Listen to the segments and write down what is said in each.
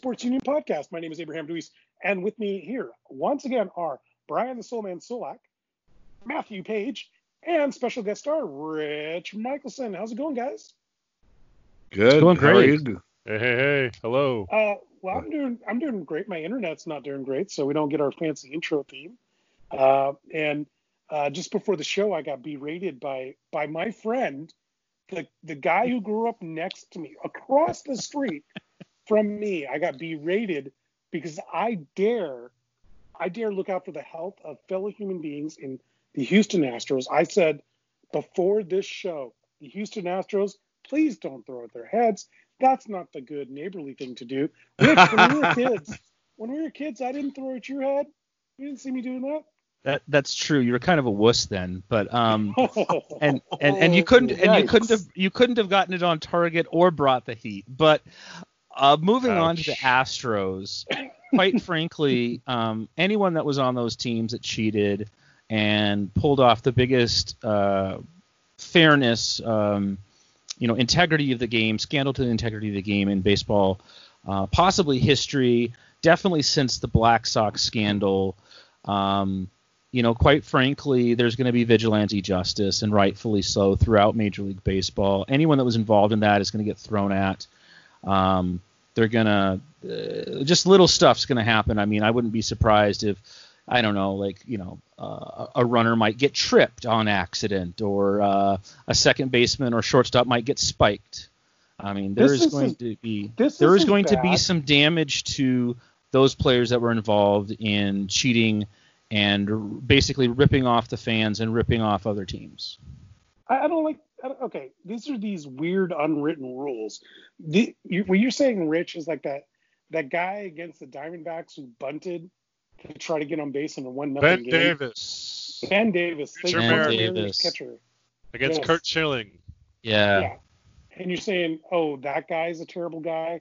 Sports Union podcast. My name is Abraham DeWeese, and with me here once again are Brian the Soulman Solack, Matthew Paige, and special guest star Rich Michelson. How's it going, guys? Good. Going great. Hey, hey, hey. Hello. Uh, well, I'm doing I'm doing great. My internet's not doing great, so we don't get our fancy intro theme. Uh, and uh, just before the show, I got berated by by my friend, the the guy who grew up next to me across the street from me. I got berated because I dare I dare look out for the health of fellow human beings in the Houston Astros. I said before this show, the Houston Astros, please don't throw at their heads. That's not the good neighborly thing to do. Rich, when we were kids, when we were kids, I didn't throw at your head. You didn't see me doing that. That that's true. You were kind of a wuss then, but um, Oh, and and and you couldn't and you couldn't have you couldn't have gotten it on target or brought the heat. But uh, moving on to the Astros, quite frankly, um, anyone that was on those teams that cheated and pulled off the biggest uh, fairness, um, you know, integrity of the game, scandal to the integrity of the game in baseball, uh, possibly history, definitely since the Black Sox scandal. Um, you know, quite frankly, there's going to be vigilante justice, and rightfully so, throughout Major League Baseball. Anyone that was involved in that is going to get thrown at. Um, they're gonna uh, just little stuff's going to happen. I mean, I wouldn't be surprised if I don't know, like you know, uh, a runner might get tripped on accident, or uh, a second baseman or shortstop might get spiked. I mean, there is going to be there is going to be some damage to those players that were involved in cheating and r- basically ripping off the fans and ripping off other teams. I, I don't like. I don't- okay, these are these weird unwritten rules. The, you, what you're saying, Rich, is like that that guy against the Diamondbacks who bunted to try to get on base in a one nothing Ben game. Davis Ben Davis. Thank Pitcher Davis. Catcher. against Yes. Curt Schilling. Yeah. Yeah. And you're saying, oh, that guy's a terrible guy.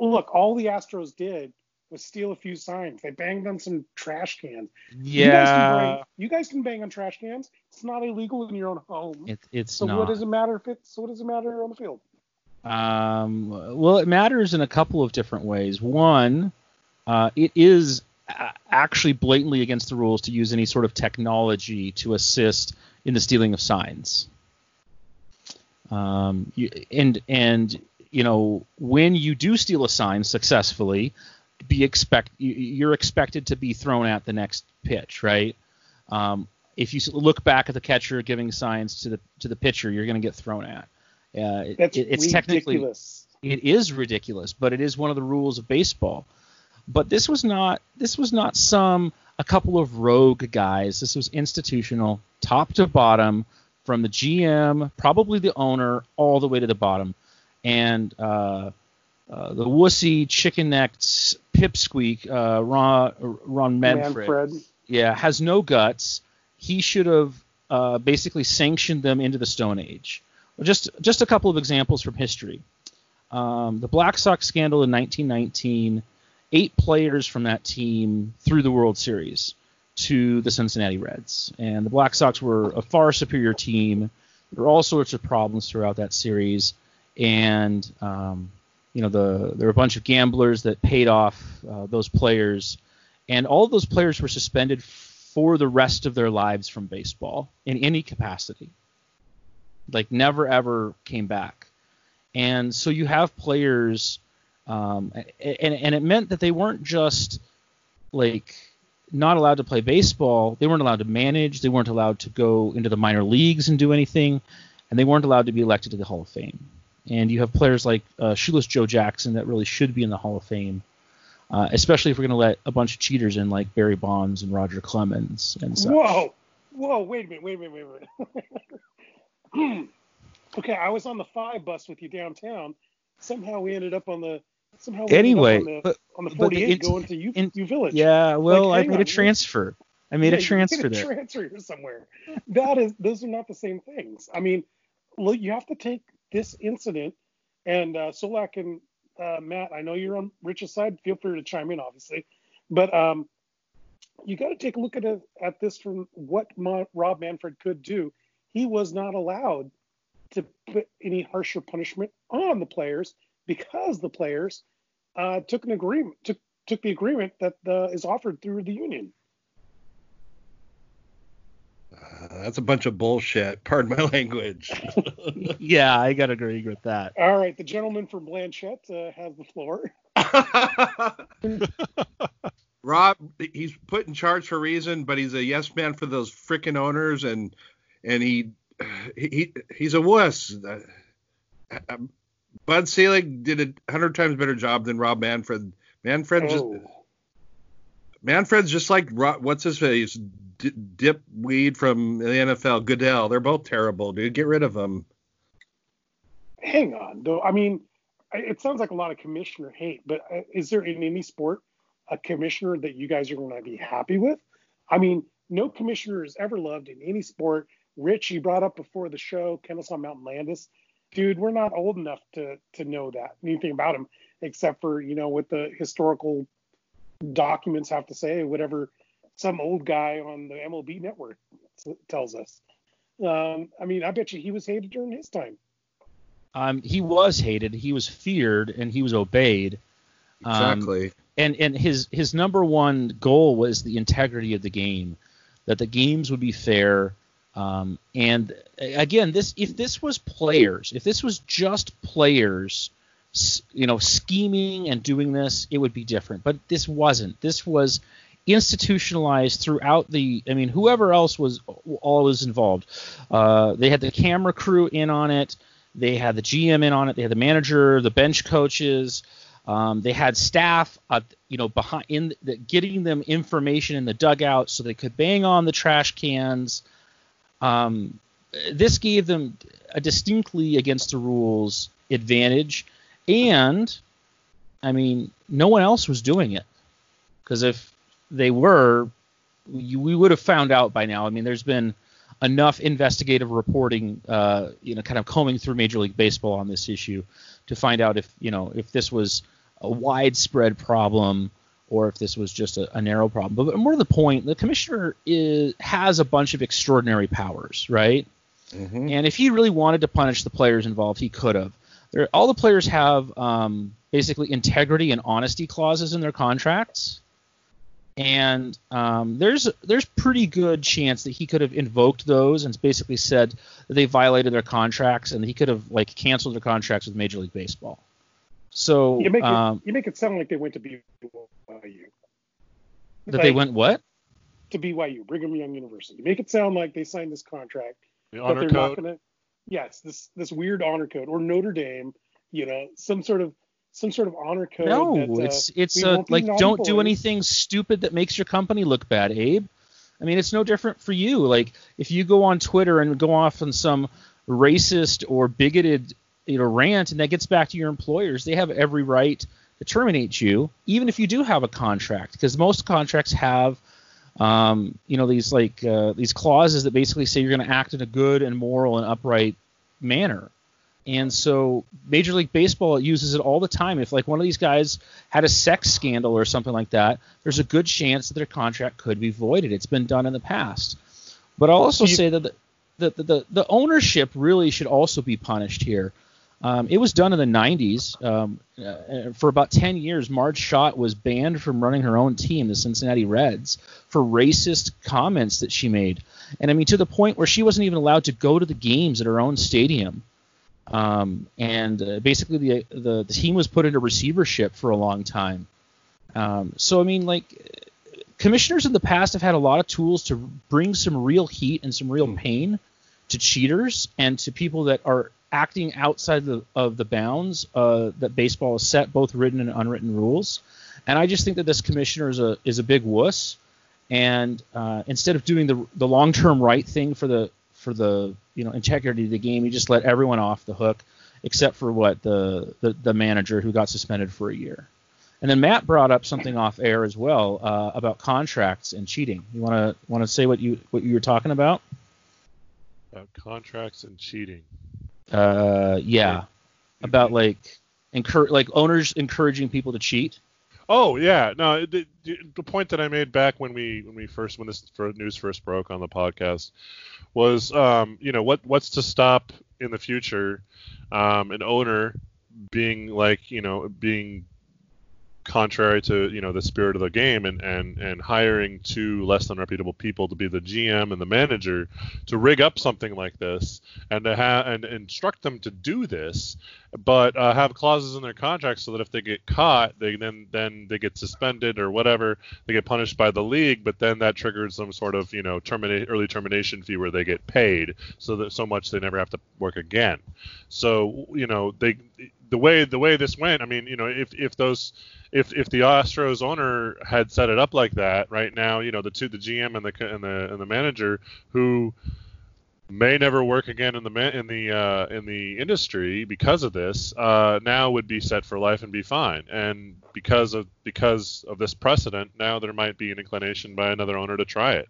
Look, all the Astros did was steal a few signs. They banged on some trash cans. You guys, can Yeah. bang, you guys can bang on trash cans. It's not illegal in your own home. It, it's so not. what does it matter if it's so what does it matter on the field? Um, well, it matters in a couple of different ways. One, uh, it is actually blatantly against the rules to use any sort of technology to assist in the stealing of signs. Um, you, and and you know when you do steal a sign successfully, be expect you- you're expected to be thrown at the next pitch, right? Um, if you look back at the catcher giving signs to the to the pitcher, you're going to get thrown at. Uh, it- it's technically ridiculous. it is ridiculous, but it is one of the rules of baseball. But this was not this was not some a couple of rogue guys. This was institutional, top to bottom, from the GM, probably the owner, all the way to the bottom. And uh, uh, the wussy, chicken-necked pipsqueak, uh, Ron, Ron Manfred, Manfred. yeah, has no guts. He should have uh, basically sanctioned them into the Stone Age. Just just a couple of examples from history. Um, the Black Sox scandal in 1919. Eight players from that team threw the World Series to the Cincinnati Reds, and the Black Sox were a far superior team. There were all sorts of problems throughout that series, and um, you know the there were a bunch of gamblers that paid off uh, those players, and all those players were suspended for the rest of their lives from baseball in any capacity. Like never ever came back, and so you have players, um, and and it meant that they weren't just like not allowed to play baseball. They weren't allowed to manage. They weren't allowed to go into the minor leagues and do anything, and they weren't allowed to be elected to the Hall of Fame. And you have players like uh, Shoeless Joe Jackson that really should be in the Hall of Fame, uh, especially if we're going to let a bunch of cheaters in like Barry Bonds and Roger Clemens and such. Whoa, whoa, wait a minute, wait a minute, wait a minute. okay, I was on the five bus with you downtown. Somehow we ended up on the somehow we Anyway, ended up but, on the, on the 48 going to U, in- U Village. yeah, well, Like, I made on, a transfer. I made Yeah, a you transfer made a there. transfer here somewhere. That is, those are not the same things. I mean, look, you have to take this incident, and uh, Solack and uh, Matt, I know you're on Rich's side. Feel free to chime in, obviously, but um, you got to take a look at at this from what Ma- Rob Manfred could do. He was not allowed to put any harsher punishment on the players because the players uh, took an agreement took took the agreement that uh, is offered through the union. Uh, that's a bunch of bullshit. Pardon my language. yeah, I gotta agree with that. All right, the gentleman from Blanchet uh, has the floor. Rob, he's put in charge for a reason, but he's a yes man for those freaking owners, and and he he he's a wuss. Uh, Bud Selig did a hundred times better job than Rob Manfred. Manfred just Oh. Manfred's just like Rob, what's his face, Dip Weed from the NFL, Goodell. They're both terrible, dude. Get rid of them. Hang on, though. I mean, it sounds like a lot of commissioner hate, but uh, is there in any sport a commissioner that you guys are going to be happy with? I mean, no commissioner is ever loved in any sport. Rich, you brought up before the show, Kennesaw Mountain Landis. Dude, we're not old enough to to know that anything about him, except for you know what the historical documents have to say, whatever some old guy on the MLB network tells us. Um, I mean, I bet you he was hated during his time. Um, he was hated, he was feared, and he was obeyed. Um, Exactly. and and his his number one goal was the integrity of the game, that the games would be fair. Um, and again, this if this was players, if this was just players, you know, scheming and doing this, it would be different. But this wasn't. This was institutionalized throughout the. I mean, whoever else was all was involved. Uh, they had the camera crew in on it. They had the GM in on it. They had the manager, the bench coaches. Um, they had staff, uh, you know, behind in the, getting them information in the dugout so they could bang on the trash cans. Um, this gave them a distinctly against the rules advantage, and I mean, no one else was doing it because if they were, you, we would have found out by now. I mean, there's been enough investigative reporting, uh, you know, kind of combing through Major League Baseball on this issue to find out if you know if this was a widespread problem or if this was just a, a narrow problem. But more to the point, the commissioner is, has a bunch of extraordinary powers, right? Mhm. And if he really wanted to punish the players involved, he could have. All the players have um, basically integrity and honesty clauses in their contracts, and um, there's there's pretty good chance that he could have invoked those and basically said that they violated their contracts and he could have like canceled their contracts with Major League Baseball. So You make um, it you make it sound like they went to BYU. that they went what? to BYU, Brigham Young University. You make it sound like they signed this contract, The but honor they're not gonna. Yes, this this weird honor code or Notre Dame, you know, some sort of some sort of honor code. No, that, uh, it's it's a, like don't do anything stupid that makes your company look bad, Abe. I mean, it's no different for you. Like if you go on Twitter and go off on some racist or bigoted you know rant, and that gets back to your employers, they have every right to terminate you, even if you do have a contract, because most contracts have um, you know these like uh, these clauses that basically say you're going to act in a good and moral and upright manner. And so Major League Baseball uses it all the time. If like one of these guys had a sex scandal or something like that, there's a good chance that their contract could be voided. It's been done in the past. But I'll also You- say that the, the, the, the ownership really should also be punished here. Um, it was done in the 90s. Um, uh, for about 10 years, Marge Schott was banned from running her own team, the Cincinnati Reds, for racist comments that she made. And I mean, to the point where she wasn't even allowed to go to the games at her own stadium. Um, and uh, basically, the, the the team was put into receivership for a long time. Um, so I mean, like commissioners in the past have had a lot of tools to bring some real heat and some real pain to cheaters and to people that are acting outside the, of the bounds uh, that baseball has set, both written and unwritten rules. And I just think that this commissioner is a is a big wuss. And uh, instead of doing the the long term right thing for the for the you know integrity of the game, he just let everyone off the hook, except for what the the, the manager who got suspended for a year. And then Matt brought up something off air as well uh, about contracts and cheating. You want to want to say what you what you were talking about? About contracts and cheating. Uh, yeah, about like encourage like owners encouraging people to cheat. Oh yeah, no. The, the point that I made back when we when we first when this news first broke on the podcast was, um, you know, what what's to stop in the future, um, an owner being like, you know, being contrary to you know the spirit of the game and and and hiring two less than reputable people to be the GM and the manager to rig up something like this and to have and instruct them to do this but uh, have clauses in their contracts so that if they get caught they then then they get suspended or whatever they get punished by the league but then that triggers some sort of you know terminate early termination fee where they get paid so that so much they never have to work again. So you know they the way the way this went, I mean, you know, if if those if if the Astros owner had set it up like that, right now, you know, the two the GM and the and the and the manager who may never work again in the in the uh, in the industry because of this, uh, now would be set for life and be fine. And because of because of this precedent, now there might be an inclination by another owner to try it.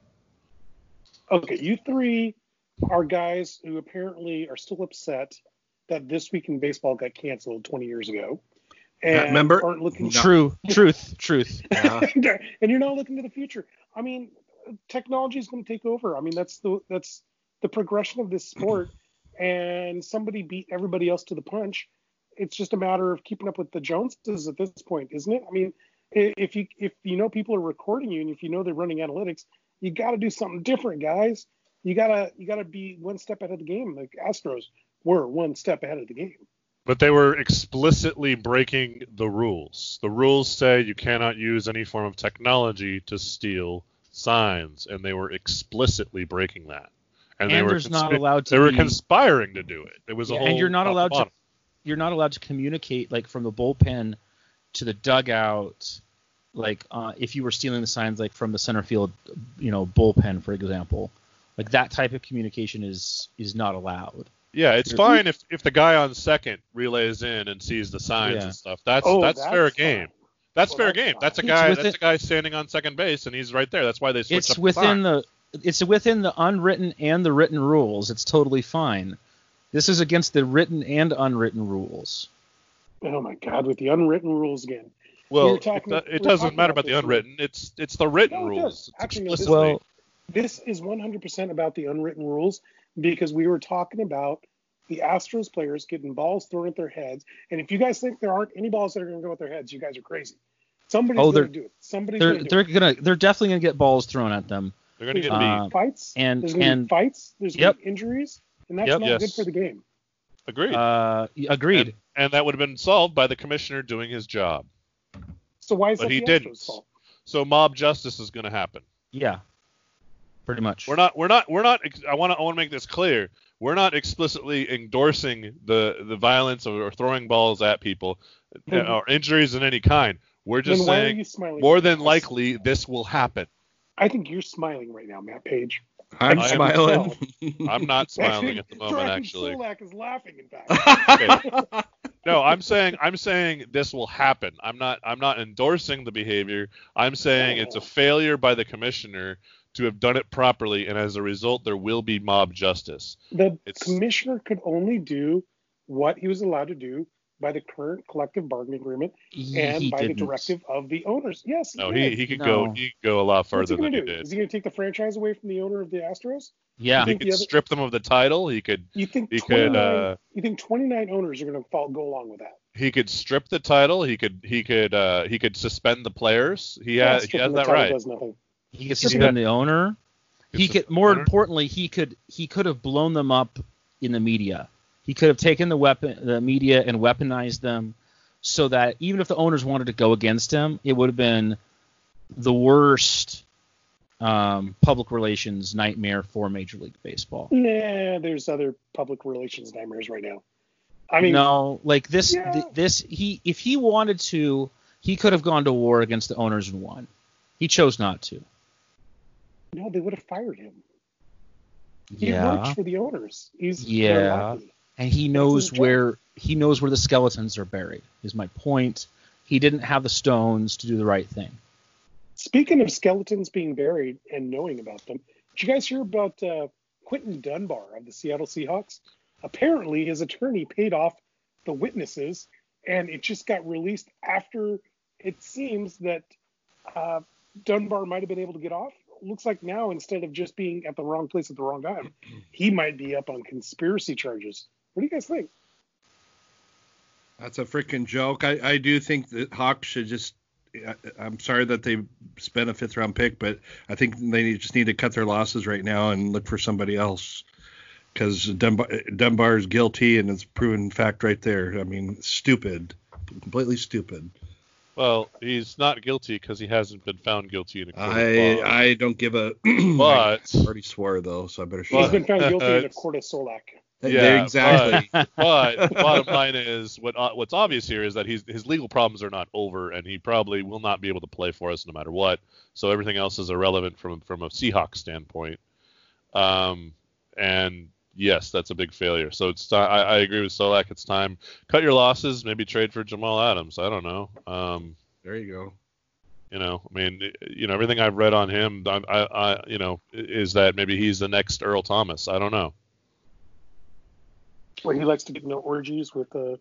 Okay, you three are guys who apparently are still upset that this week in baseball got canceled 20 years ago. And Remember? aren't looking No. True, truth, truth. Yeah. Uh-huh. and you're not looking to the future. I mean, technology is going to take over. I mean, that's the that's the progression of this sport. And somebody beat everybody else to the punch. It's just a matter of keeping up with the Joneses at this point, isn't it? I mean, if you if you know people are recording you and if you know they're running analytics, you got to do something different, guys. You gotta you gotta be one step ahead of the game. Like Astros were one step ahead of the game. But they were explicitly breaking the rules. The rules say you cannot use any form of technology to steal signs, and they were explicitly breaking that. And, they were there's not allowed to they were be, conspiring to do it. It was a Yeah, whole and you're not top allowed to you're not allowed to communicate like from the bullpen to the dugout like uh, if you were stealing the signs like from the center field you know bullpen for example like that type of communication is is not allowed Yeah, it's You're- fine if, if the guy on second relays in and sees the signs Yeah. and stuff. That's Oh, that's, that's fair fine. game. That's Well, fair that's game. fine. That's a guy. within- That's a guy standing on second base, and he's right there. That's why they switched it's up the within sign. the it's within the unwritten and the written rules it's totally fine this is against the written and unwritten rules Oh my God, with the unwritten rules again. Well, talking- it, it doesn't matter about about the this, unwritten. It's it's the written No, it does. rules. Actually, no, this- explicitly. well This is 100% about the unwritten rules because we were talking about the Astros players getting balls thrown at their heads. And if you guys think there aren't any balls that are going to go at their heads, you guys are crazy. Somebody's Oh, going to they're- do it. Somebody's they're going to do they're it. gonna they're definitely gonna get balls thrown at them They're going to get There's gonna Uh, be fights. and- there's going to be fights. There's going Yep. to be injuries. And that's Yep. not Yes. good for the game. Agreed. uh agreed and, and that would have been solved by the commissioner doing his job. So why is But that he the didn't. Astros' fault? So mob justice is going to happen. yeah pretty much We're not. We're not. We're not. I want to. I want to make this clear. We're not explicitly endorsing the the violence or, or throwing balls at people Then- uh, or injuries in any kind. We're just Then why are saying you smiling? more than likely this will happen. I think you're smiling right now, Matt Paige. I'm I am smiling. I'm not smiling at the moment, Brian actually. Solack is laughing, in fact. No, I'm saying I'm saying this will happen. I'm not I'm not endorsing the behavior. I'm saying it's a failure by the commissioner to have done it properly, and as a result, there will be mob justice. The It's- commissioner could only do what he was allowed to do by the current collective bargaining agreement He- and he by didn't. the directive of the owners. Yes, No, did. he, he could No. go he could go a lot What's further he than going he to do? did. Is he going to take the franchise away from the owner of the Astros? yeah He could the other- strip them of the title. He could You think He 29, could, uh, you think 29 owners are going to go along with that? he could strip the title. He could he could uh, he could suspend the players. He Yeah, has he has that title right. Does nothing. He could Stripping suspend the owner he could more owner. importantly he could he could have blown them up in the media he could have taken the weapon the media and weaponized them so that even if the owners wanted to go against him it would have been the worst um, public relations nightmare for major league baseball Nah, there's other public relations nightmares right now. I mean, no like this Yeah. th- this he if he wanted to he could have gone to war against the owners and won he chose not to no, they would have fired him. He yeah works for the owners. He's Yeah. and he knows his job. where he knows where the skeletons are buried. Is my point. He didn't have the stones to do the right thing. Speaking of skeletons being buried and knowing about them, did you guys hear about uh, Quinton Dunbar of the Seattle Seahawks? Apparently, his attorney paid off the witnesses, and it just got released after it seems that uh, Dunbar might have been able to get off. Looks like now, instead of just being at the wrong place at the wrong time, he might be up on conspiracy charges. What do you guys think? That's a freaking joke. I, I do think that Hawks should just I, I'm sorry that they spent a fifth round pick, but I think they just need to cut their losses right now and look for somebody else because Dunbar, Dunbar is guilty and it's proven fact right there. I mean, stupid, completely stupid. Well, he's not guilty because he hasn't been found guilty in a court of I law. I don't give a. But- I already swore though, so I better He's shut been found guilty in a court of Solack. Yeah, exactly. but the bottom line is what uh, what's obvious here is that he's his legal problems are not over, and he probably will not be able to play for us no matter what. So everything else is irrelevant from from a Seahawks standpoint. Um, and yes, that's a big failure. So it's ti- I, I agree with Solack. It's time cut your losses, maybe trade for Jamal Adams. I don't know. Um, there you go. you know, I mean, you know, everything I've read on him, I, I, I you know, is that maybe he's the next Earl Thomas. I don't know. Well, he likes to get into orgies with uh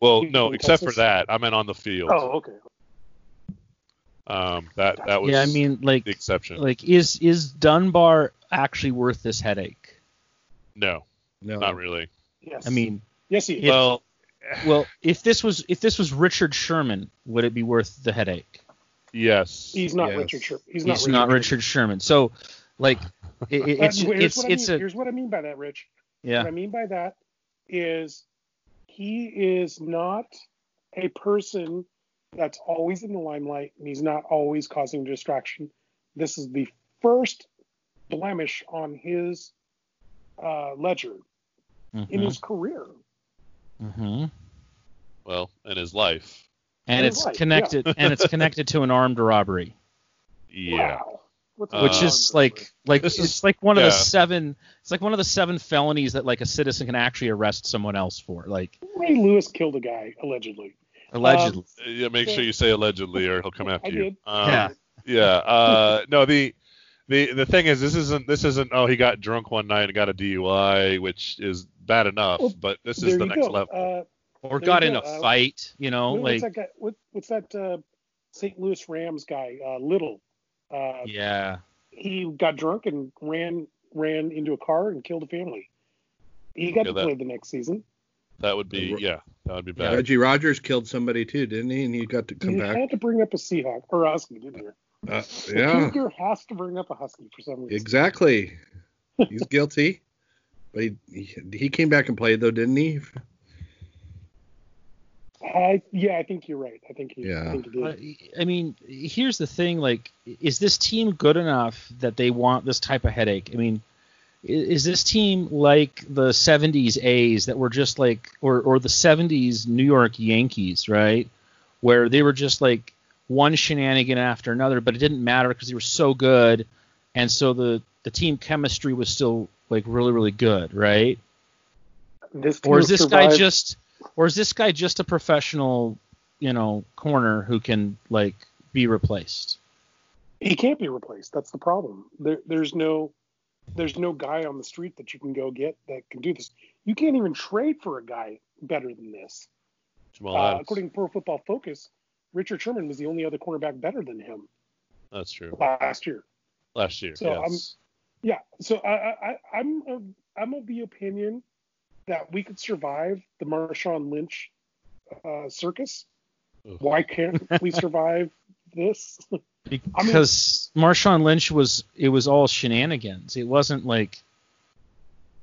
Well, no, from except for that, I meant on the field. Oh, okay. Um, that that was yeah, I mean, like, the exception. like is is Dunbar actually worth this headache? No, No, not really. Yes. I mean, yes, he is. Well, well, if this was if this was Richard Sherman, would it be worth the headache? yes. he's not Yes. Richard Sherman. He's not He's Richard. not Sherman. Richard Sherman. So, like, it, it- it's here's it's what I it's mean. a here's what I mean by that, Rich. What yeah. I mean by that is he is not a person that's always in the limelight and he's not always causing distraction. This is the first blemish on his uh, ledger in Mhm, his career. mhm. Well, in his life, And In it's life, yeah. connected and it's connected to an armed robbery, yeah. Wow. What's Uh, which is like like This it's is- like one of the seven it's like one of the seven felonies that like a citizen can actually arrest someone else for, like Ray Lewis killed a guy allegedly. allegedly. Uh, Yeah, make sure you say allegedly, or he'll come after I you. Um, Yeah. Yeah. Uh, no, the the the thing is, this isn't this isn't. Oh, he got drunk one night and got a DUI, which is bad enough. Well, but this is the next go. level. Uh, or got you in go. a Uh, fight, you know, what- like what's that guy? What, what's that uh, St. Louis Rams guy? Uh, Little. Uh, yeah. he got drunk and ran ran into a car and killed a family. He got Yeah, to that- play the next season. that would be yeah. That would be bad. Reggie Rogers killed somebody too, didn't he? And he got to come you back. had to bring up a Seahawk or a Husky, didn't you? Uh, yeah, Cougar has to bring up a Husky for some reason. exactly. He's guilty, but he, he he came back and played though, didn't he? I, yeah, I think you're right. I think he, Yeah. I think he did. I mean, here's the thing: like, is this team good enough that they want this type of headache? I mean, i- is this team like the '70s A's that were just like, or or the '70s New York Yankees, right? Where they were just like one shenanigan after another, but it didn't matter because they were so good, and so the the team chemistry was still like really really good, right? This Or is this guy just, or is this guy just a professional, you know, corner who can like be replaced? He can't be replaced. That's the problem. There, there's no, there's no guy on the street that you can go get that can do this. You can't even trade for a guy better than this. Jamal Uh, according to Pro Football Focus, Richard Sherman was the only other cornerback better than him That's true. last year. Last year. So, um, yes. Yeah, so I, I, I'm of, I'm of the opinion that we could survive the Marshawn Lynch uh, circus. Ugh. Why can't we survive this? Because Marshawn Lynch was, it was all shenanigans. It wasn't like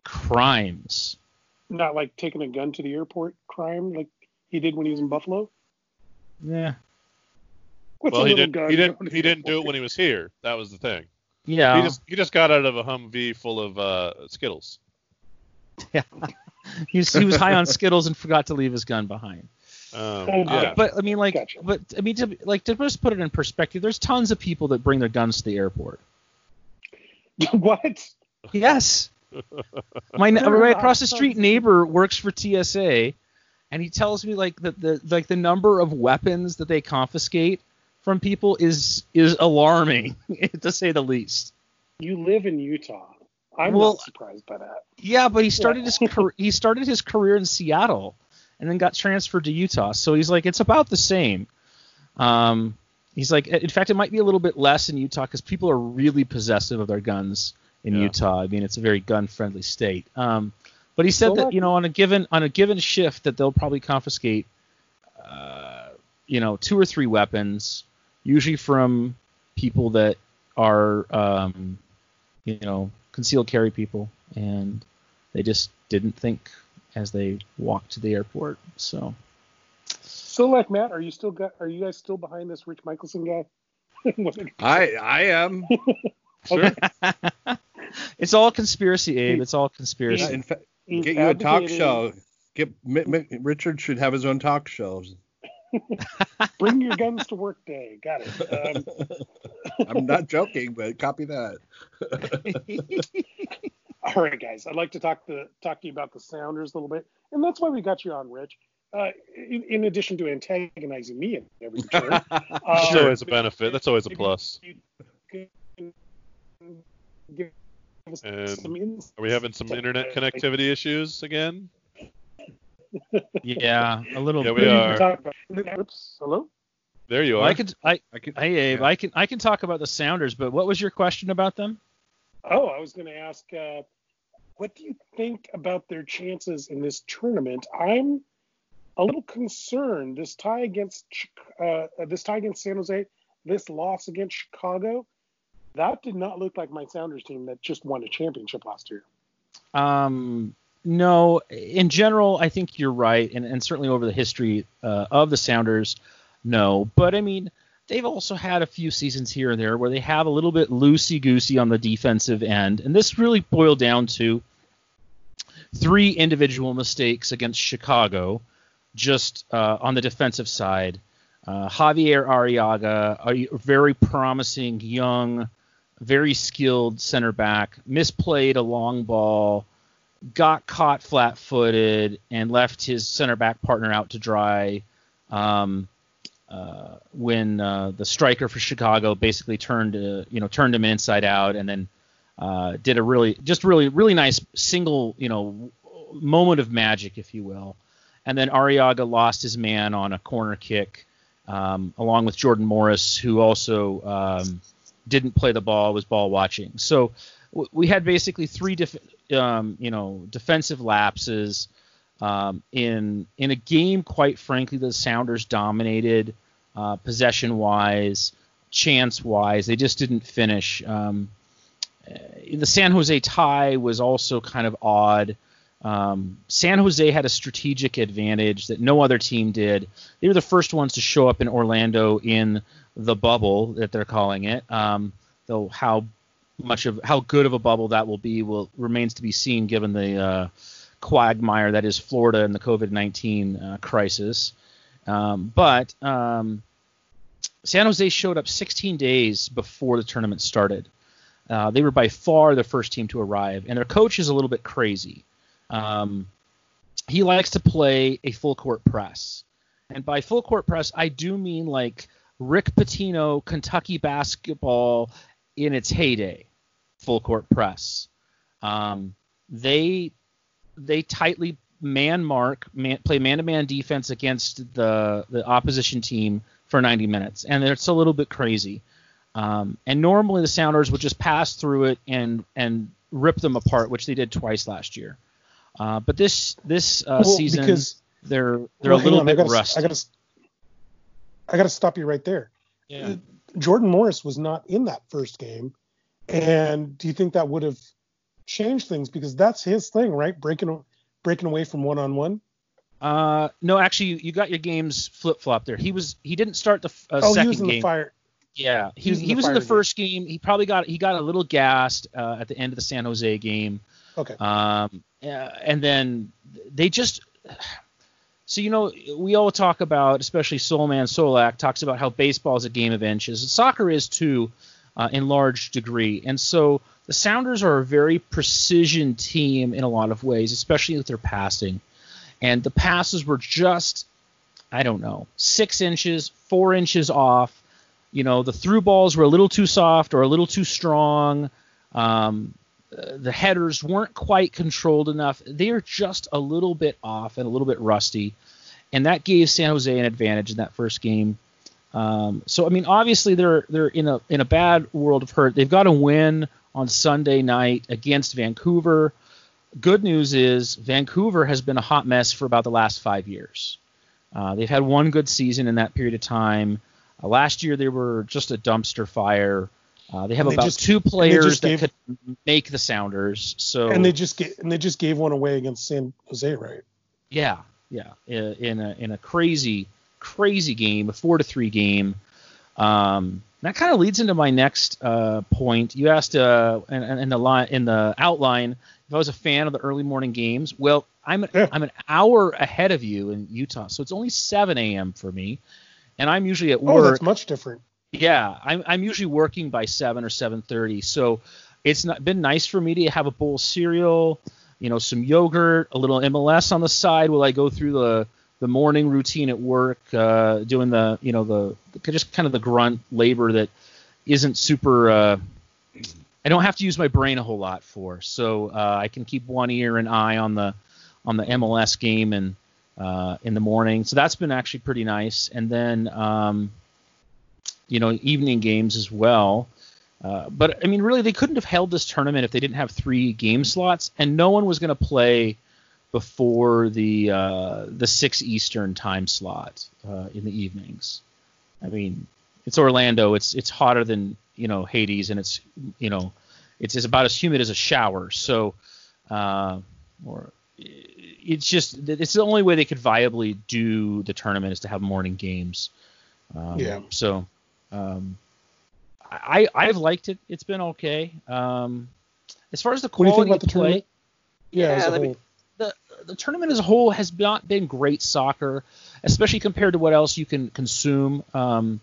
crimes. Not like taking a gun to the airport crime like he did when he was in Buffalo. Yeah, What's well, he didn't. He didn't. He the didn't do it when he was here. That was the thing. yeah. He just he just got out of a Humvee full of uh, Skittles. yeah. he, was, he was high on Skittles and forgot to leave his gun behind. Um, Oh, Uh, yeah. but I mean, like, Gotcha. but I mean, to, like to just put it in perspective, there's tons of people that bring their guns to the airport. what? Yes. My ne- right across the street neighbor works for TSA, and he tells me like the, the like the number of weapons that they confiscate from people is is alarming to say the least. You live in Utah. I'm Well- not surprised by that. Yeah, but he started his car- he started his career in Seattle and then got transferred to Utah. So he's like it's about the same. Um, he's like in fact it might be a little bit less in Utah because people are really possessive of their guns in Yeah. Utah. I mean it's a very gun friendly state. Um, but he said So that what- you know on a given on a given shift that they'll probably confiscate uh, you know two or three weapons. usually from people that are, um, you know, concealed carry people, and they just didn't think as they walked to the airport. So, So, like Matt, are you still got? Are you guys still behind this Rich Michelson guy? I I am. Sure. it's all conspiracy, Abe. It's all conspiracy. Yeah, in fact, He's get you a talk show. Get M- M- Richard should have his own talk shows. Bring your guns to work day. Got it. Um, I'm not joking, but copy that. all right, guys. I'd like to talk to talk to you about the Sounders a little bit, and that's why we got you on, Rich. Uh, in, in addition to antagonizing me in every turn, uh, That's always a benefit. That's always a plus. you can give us And. Are we having some internet connectivity issues again? yeah, a little Yeah, bit. we You are. can talk about- Oops. Hello. There you Well, are. I could, I, I could, hey Abe, yeah. I can, I can talk about the Sounders, but what was your question about them? Oh, I was going to ask, uh, what do you think about their chances in this tournament? I'm a little concerned. This tie against uh, this tie against San Jose, this loss against Chicago, that did not look like my Sounders team that just won a championship last year. Um, no, in general, I think you're right, and, and certainly over the history uh, of the Sounders, no. But I mean, they've also had a few seasons here and there where they have a little bit loosey goosey on the defensive end, and this really boiled down to three individual mistakes against Chicago, just uh, on the defensive side. Uh, Javier Arreaga, a very promising young, very skilled center back, misplayed a long ball, got caught flat-footed, and left his center back partner out to dry. Um, uh, when uh, the striker for Chicago basically turned, uh, you know, turned him inside out, and then uh, did a really, just really, really nice single, you know, moment of magic, if you will. And then Arreaga lost his man on a corner kick, um, along with Jordan Morris, who also um, didn't play the ball, was ball watching. So w- we had basically three, def- um, you know, defensive lapses um, in in a game. Quite frankly, the Sounders dominated uh, possession wise, chance wise. They just didn't finish. Um, uh, the San Jose tie was also kind of odd. Um, San Jose had a strategic advantage that no other team did. They were the first ones to show up in Orlando in the bubble that they're calling it. Um, though how much of how good of a bubble that will be will remains to be seen given the uh, quagmire that is Florida and the COVID-19 uh, crisis. Um, but um, San Jose showed up 16 days before the tournament started. Uh, they were by far the first team to arrive, and their coach is a little bit crazy. Um, he likes to play a full court press, and by full court press, I do mean like Rick Pitino Kentucky basketball in its heyday, full court press. Um, they they tightly man mark, man, play man to man defense against the the opposition team for 90 minutes, and it's a little bit crazy. Um, and normally the Sounders would just pass through it and and rip them apart, which they did twice last year. Uh, but this this uh, Well, season because- they're they're Well, a little on, I bit gotta, rusty. I gotta, I gotta stop you right there. yeah. Jordan Morris was not in that first game, and do you think that would have changed things because that's his thing, right? Breaking breaking away from one on one. Uh, no, actually, you, you got your games flip flop there. He was he didn't start the f- uh, Oh, he second was in game. the fire. Yeah, he, He was in he the was in the fire game. first game. He probably got he got a little gassed uh, at the end of the San Jose game. Okay. Um, uh, and then they just so you know we all talk about, especially Soulman Solack talks about how baseball is a game of inches. Soccer is too, uh, in large degree. And so the Sounders are a very precision team in a lot of ways, especially with their passing. And the passes were just, I don't know, six inches, four inches off. You know, the through balls were a little too soft or a little too strong. Um, the headers weren't quite controlled enough. They are just a little bit off and a little bit rusty, and that gave San Jose an advantage in that first game. Um, so I mean, obviously they're they're in a in a bad world of hurt. They've got to win on Sunday night against Vancouver. Good news is Vancouver has been a hot mess for about the last five years. Uh, they've had one good season in that period of time. Uh, last year they were just a dumpster fire. Uh, they have they about just- two players that gave- could make the Sounders. So And they just get and they just gave one away against San Jose, right? Yeah, yeah, in a in a crazy crazy game, a four to three game. Um, that kind of leads into my next uh, point. You asked uh, in, in the line in the outline if I was a fan of the early morning games. Well, I'm Yeah. I'm an hour ahead of you in Utah, so it's only 7 a.m. for me, and I'm usually at Oh, work. that's much different. Yeah, I'm I'm usually working by seven or seven thirty, so it's not been nice for me to have a bowl of cereal, you know, some yogurt, a little MLS on the side while I go through the the morning routine at work, uh, doing the you know the, just kind of the grunt labor that isn't super. Uh, I don't have to use my brain a whole lot for, so uh, I can keep one ear and eye on the on the MLS game and uh, in the morning. So that's been actually pretty nice. And then um, you know evening games as well. Uh, but I mean, really, they couldn't have held this tournament if they didn't have three game slots, and no one was going to play before the uh, the six Eastern time slot uh, in the evenings. I mean, it's Orlando. It's it's hotter than you know Hades, and it's you know it's, it's about as humid as a shower. So, uh, or it's just it's the only way they could viably do the tournament is to have morning games. Um, Yeah. So, um, I I've liked it. It's been okay. Um, as far as the What do you think quality about the of play, tournament? Yeah, Yeah, as a I whole. the the tournament as a whole has not been great soccer, especially compared to what else you can consume um,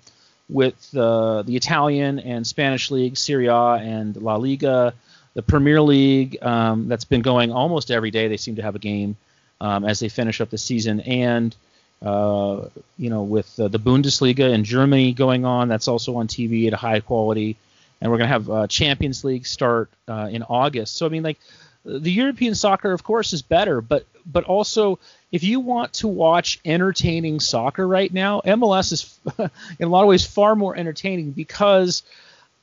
with uh, the Italian and Spanish league, Serie A and La Liga, the Premier League um, that's been going almost every day. They seem to have a game um, as they finish up the season, and uh, you know with uh, the Bundesliga in Germany going on, that's also on TV at a high quality, and we're gonna have uh, Champions League start uh, in August. So I mean, like the European soccer, of course, is better, but but also if you want to watch entertaining soccer right now, MLS is in a lot of ways far more entertaining because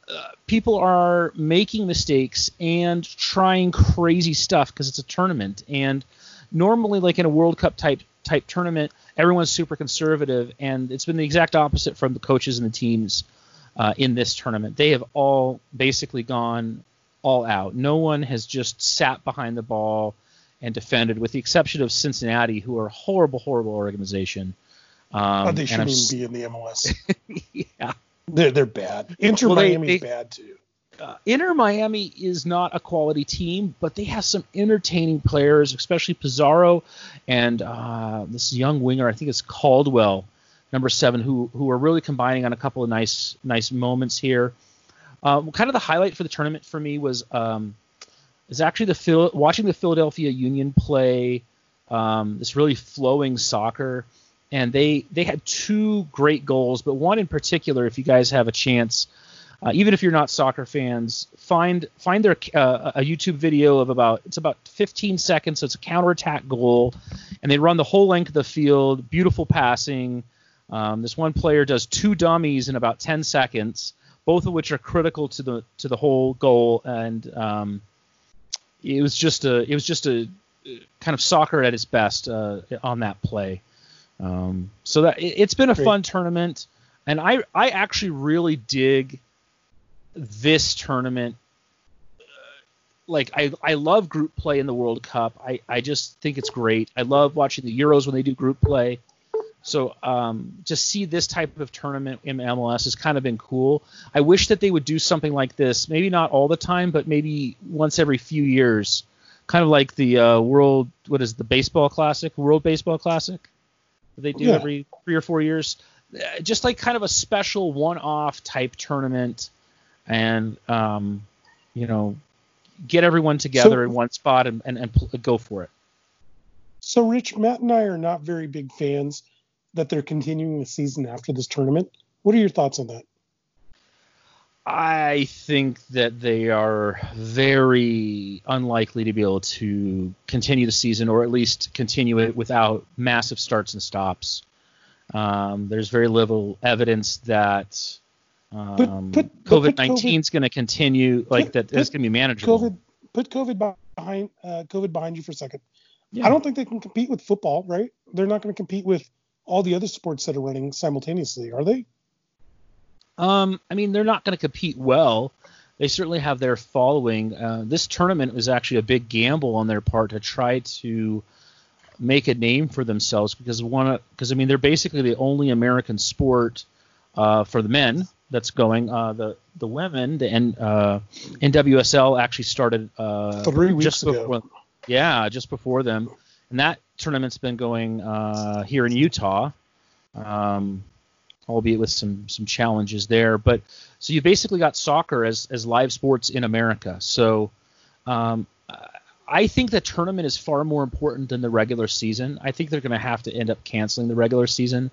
uh, people are making mistakes and trying crazy stuff because it's a tournament. And normally, like in a World Cup type type tournament, everyone's super conservative, and it's been the exact opposite from the coaches and the teams uh, in this tournament. They have all basically gone all out. No one has just sat behind the ball and defended, with the exception of Cincinnati, who are a horrible, horrible organization. Um, Oh, they shouldn't even be in the MLS. yeah. they're they're bad. Inter Well, Miami's bad too. Uh, Miami is not a quality team, but they have some entertaining players, especially Pizarro and uh, this young winger. I think it's Caldwell, number seven, who who are really combining on a couple of nice nice moments here. Um, kind of the highlight for the tournament for me was um, is actually the Phil, watching the Philadelphia Union play um, this really flowing soccer, and they they had two great goals, but one in particular, if you guys have a chance. Uh, even if you're not soccer fans, find find their uh, a YouTube video of about it's about 15 seconds. So it's a counterattack goal, and they run the whole length of the field. Beautiful passing. Um, this one player does two dummies in about 10 seconds, both of which are critical to the to the whole goal. And um, it was just a it was just a kind of soccer at its best uh, on that play. Um, so that it, it's been a Great. fun tournament, and I I actually really dig this tournament uh, like I, I love group play in the World Cup. I, I just think it's great. I love watching the Euros when they do group play. So um, to see this type of tournament in MLS has kind of been cool. I wish that they would do something like this, maybe not all the time, but maybe once every few years, kind of like the uh, World what is it, the baseball classic, World Baseball Classic that they do Yeah. every three or four years. Uh, Just like kind of a special one-off type tournament and um, you know get everyone together So- in one spot and, and, and pl- go for it. So, Rich, Matt and I are not very big fans that they're continuing the season after this tournament. What are your thoughts on that? I think that they are very unlikely to be able to continue the season, or at least continue it without massive starts and stops. Um, there's very little evidence that um, Put- put- COVID nineteen is going to continue, like put- that. put It's going to be manageable. COVID, put COVID behind uh, COVID behind you for a second. Yeah. I don't think they can compete with football, right? They're not going to compete with all the other sports that are running simultaneously, are they? Um, I mean, they're not going to compete well. They certainly have their following. Uh, this tournament was actually a big gamble on their part to try to make a name for themselves because one because I mean they're basically the only American sport uh, for the men that's going. Uh, the the women the N, uh, NWSL actually started uh, Three weeks just ago. before, yeah, just before them, and that tournament's been going uh, here in Utah, um, albeit with some some challenges there. But so you basically got soccer as as live sports in America. So um, I think the tournament is far more important than the regular season. I think they're going to have to end up canceling the regular season.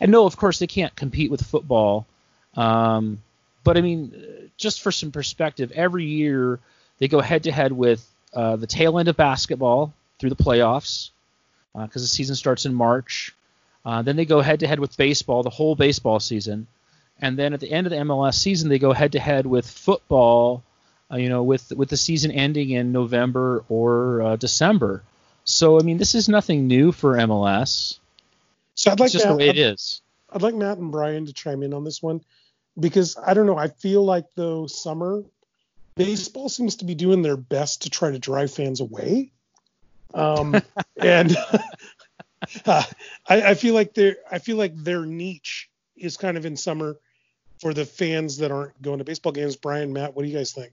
And no, of course they can't compete with football. Um, but I mean, just for some perspective, every year they go head to head with uh, the tail end of basketball through the playoffs because the season starts in March. Uh, then they go head to head with baseball the whole baseball season, and then at the end of the MLS season they go head to head with football. Uh, you know, with with the season ending in November or uh, December. So I mean, this is nothing new for MLS. So I'd like it's just Matt, the way I'd, it is. I'd like Matt and Brian to chime in on this one because I don't know. I feel like though summer baseball seems to be doing their best to try to drive fans away, um, and uh, I, I feel like their I feel like their niche is kind of in summer for the fans that aren't going to baseball games. Brian, Matt, what do you guys think?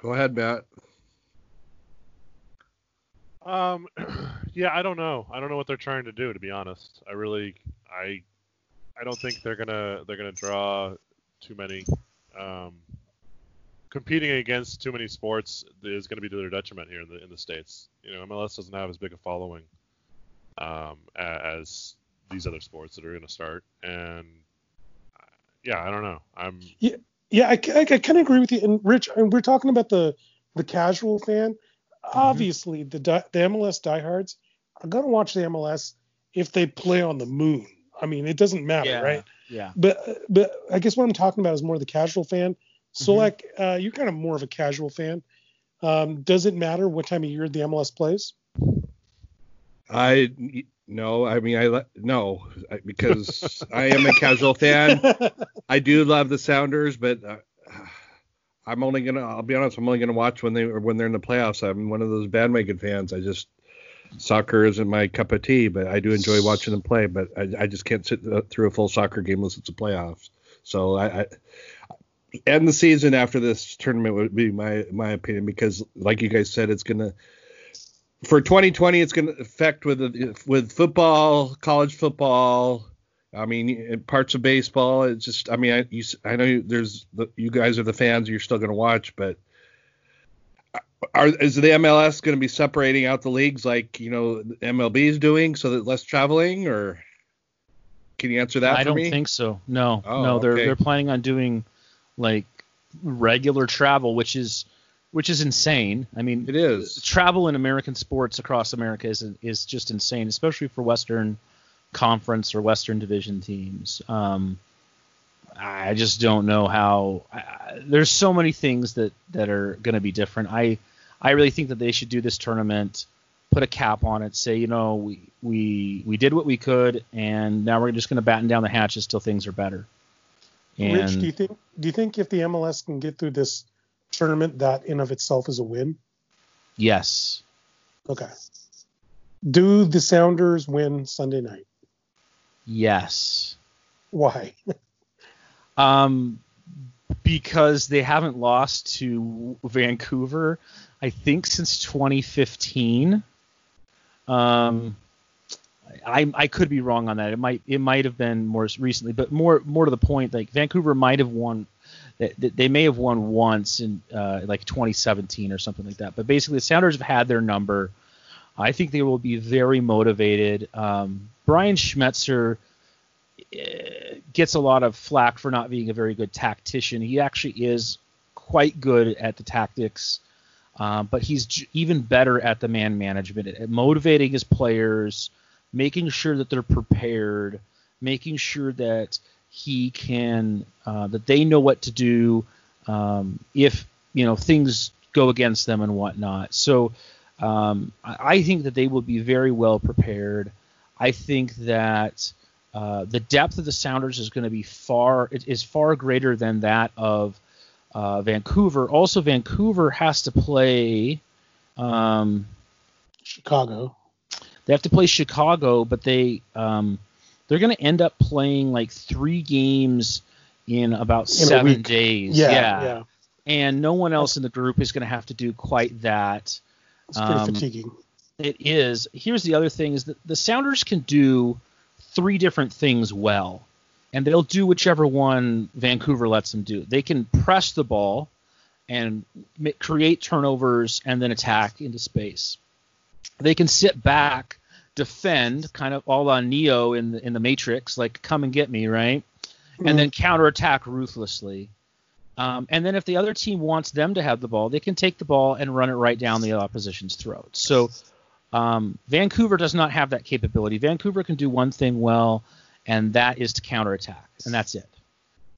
Go ahead, Matt. Um, yeah, I don't know. I don't know what they're trying to do, to be honest. I really, I, I don't think they're gonna they're gonna draw too many. Um, competing against too many sports is going to be to their detriment here in the in the states. You know, MLS doesn't have as big a following um, as these other sports that are going to start, and yeah, I don't know. I'm Yeah, I, I, I kind of agree with you. And Rich, and we're talking about the the casual fan. Obviously, the the MLS diehards are gonna watch the MLS if they play on the moon. I mean, it doesn't matter, right? Yeah. But but I guess what I'm talking about is more the casual fan. So Mhm. like, uh, you're kind of more of a casual fan. Um, does it matter what time of year the MLS plays? I no, I mean I le- no because I am a casual fan. I do love the Sounders, but uh, I'm only gonna. I'll be honest. I'm only gonna watch when they when they're in the playoffs. I'm one of those bandwagon fans. I just soccer isn't my cup of tea, but I do enjoy watching them play. But I, I just can't sit through a full soccer game unless it's a playoffs. So I, I end the season after this tournament would be my my opinion because, like you guys said, it's gonna for 2020 it's gonna affect with with football, college football. I mean, parts of baseball. It's just, I mean, I, you, I know you, there's the, you guys are the fans. You're still going to watch, but are is the MLS going to be separating out the leagues like you know MLB is doing, so that less traveling, or can you answer that I don't me? think so. No, Oh, no, they're okay. they're planning on doing like regular travel, which is which is insane. I mean, It is. travel in American sports across America is is just insane, especially for Western Conference or Western Division teams. Um, I just don't know how. I, there's so many things that that are going to be different. I I really think that they should do this tournament, put a cap on it, say you know we we we did what we could, and now we're just going to batten down the hatches till things are better. And Rich, do you think do you think if the MLS can get through this tournament, that in of itself is a win? yes, Okay. Do the Sounders win Sunday night? yes. Why? Um, because they haven't lost to Vancouver, I think since 2015. Um, I I could be wrong on that. It might it might have been more recently, but more more to the point, like Vancouver might have won. They, may have won once in uh, like 2017 or something like that. But basically, the Sounders have had their number. I think they will be very motivated. Um, Brian Schmetzer gets a lot of flack for not being a very good tactician. He actually is quite good at the tactics, um, but he's j- even better at the man management, at motivating his players, making sure that they're prepared, making sure that he can uh, that they know what to do um, if you know things go against them and whatnot. So um, I I think that they will be very well prepared. I think that uh, the depth of the Sounders is going to be far is far greater than that of uh, Vancouver. Also, Vancouver has to play. Um, Chicago. they have to play Chicago, but they um, they're going to end up playing like three games in about In seven days. Yeah, yeah. and no one else in the group is going to have to do quite that. It's pretty Um, fatiguing. It is. Here's the other thing: is that the Sounders can do three different things well, and they'll do whichever one Vancouver lets them do. They can press the ball and create turnovers and then attack into space. They can sit back, defend, kind of all on Neo in the in the Matrix, like come and get me, right? And then counterattack ruthlessly. Um, and then if the other team wants them to have the ball, they can take the ball and run it right down the opposition's throat. So um, Vancouver does not have that capability. Vancouver can do one thing well, and that is to counterattack, and that's it.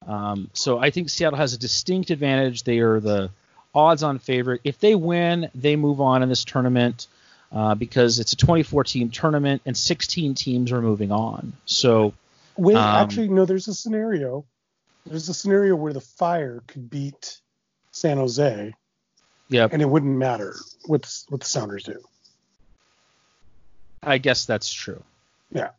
Um, so I think Seattle has a distinct advantage. They are the odds-on favorite. If they win, they move on in this tournament uh, because it's a 24-team tournament and 16 teams are moving on. So Wait, um, actually, no. There's a scenario. There's a scenario where the Fire could beat San Jose, yeah, and it wouldn't matter what what the Sounders do. I guess that's true. Yeah.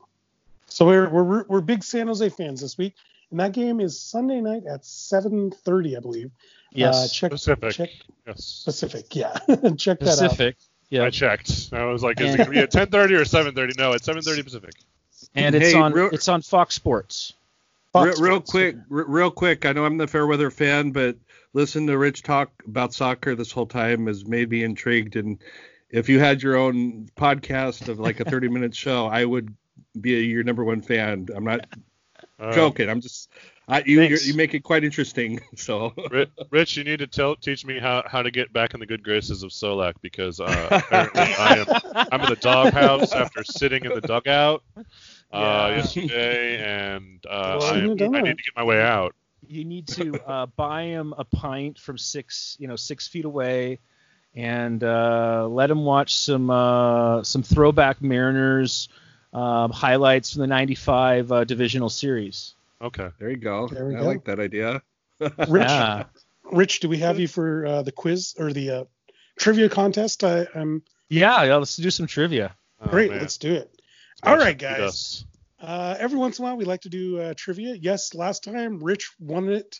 So we're we're we're big San Jose fans this week, and that game is Sunday night at 7:30, I believe. Yes, Uh, check Pacific. check Yes. Pacific. Yeah, check that out. Pacific. Yeah, I checked. I was like, is it gonna be at 10:30 or 7:30? No, it's 7:30 Pacific. and it's Hey, on real- it's on Fox Sports. real, Fox real Sports. quick, r- real quick. I know I'm the Fairweather fan, but listen to Rich talk about soccer this whole time has made me intrigued. And if you had your own podcast of like a 30 minute show, I would be a, your number one fan. I'm not Uh, joking. I'm just, I, you, you're, you make it quite interesting. So Rich, you need to tell teach me how, how to get back in the good graces of Solack because uh, apparently I am I'm in the doghouse after sitting in the dugout uh, Yeah. yesterday, and uh, Well, I, am, I need to get my way out. you need to uh, buy him a pint from six, you know, six feet away, and uh, let him watch some uh, some throwback Mariners um, highlights from the '95 uh, divisional series. Okay. there you go. There we I go. like that idea. Rich, Yeah, Rich, do we have you for uh, the quiz or the uh, trivia contest? I, I'm yeah, yeah. Let's do some trivia. Oh, great. man. Let's do it. Smash All right, guys. us. Uh, every once in a while, we like to do uh, trivia. Yes, last time Rich won it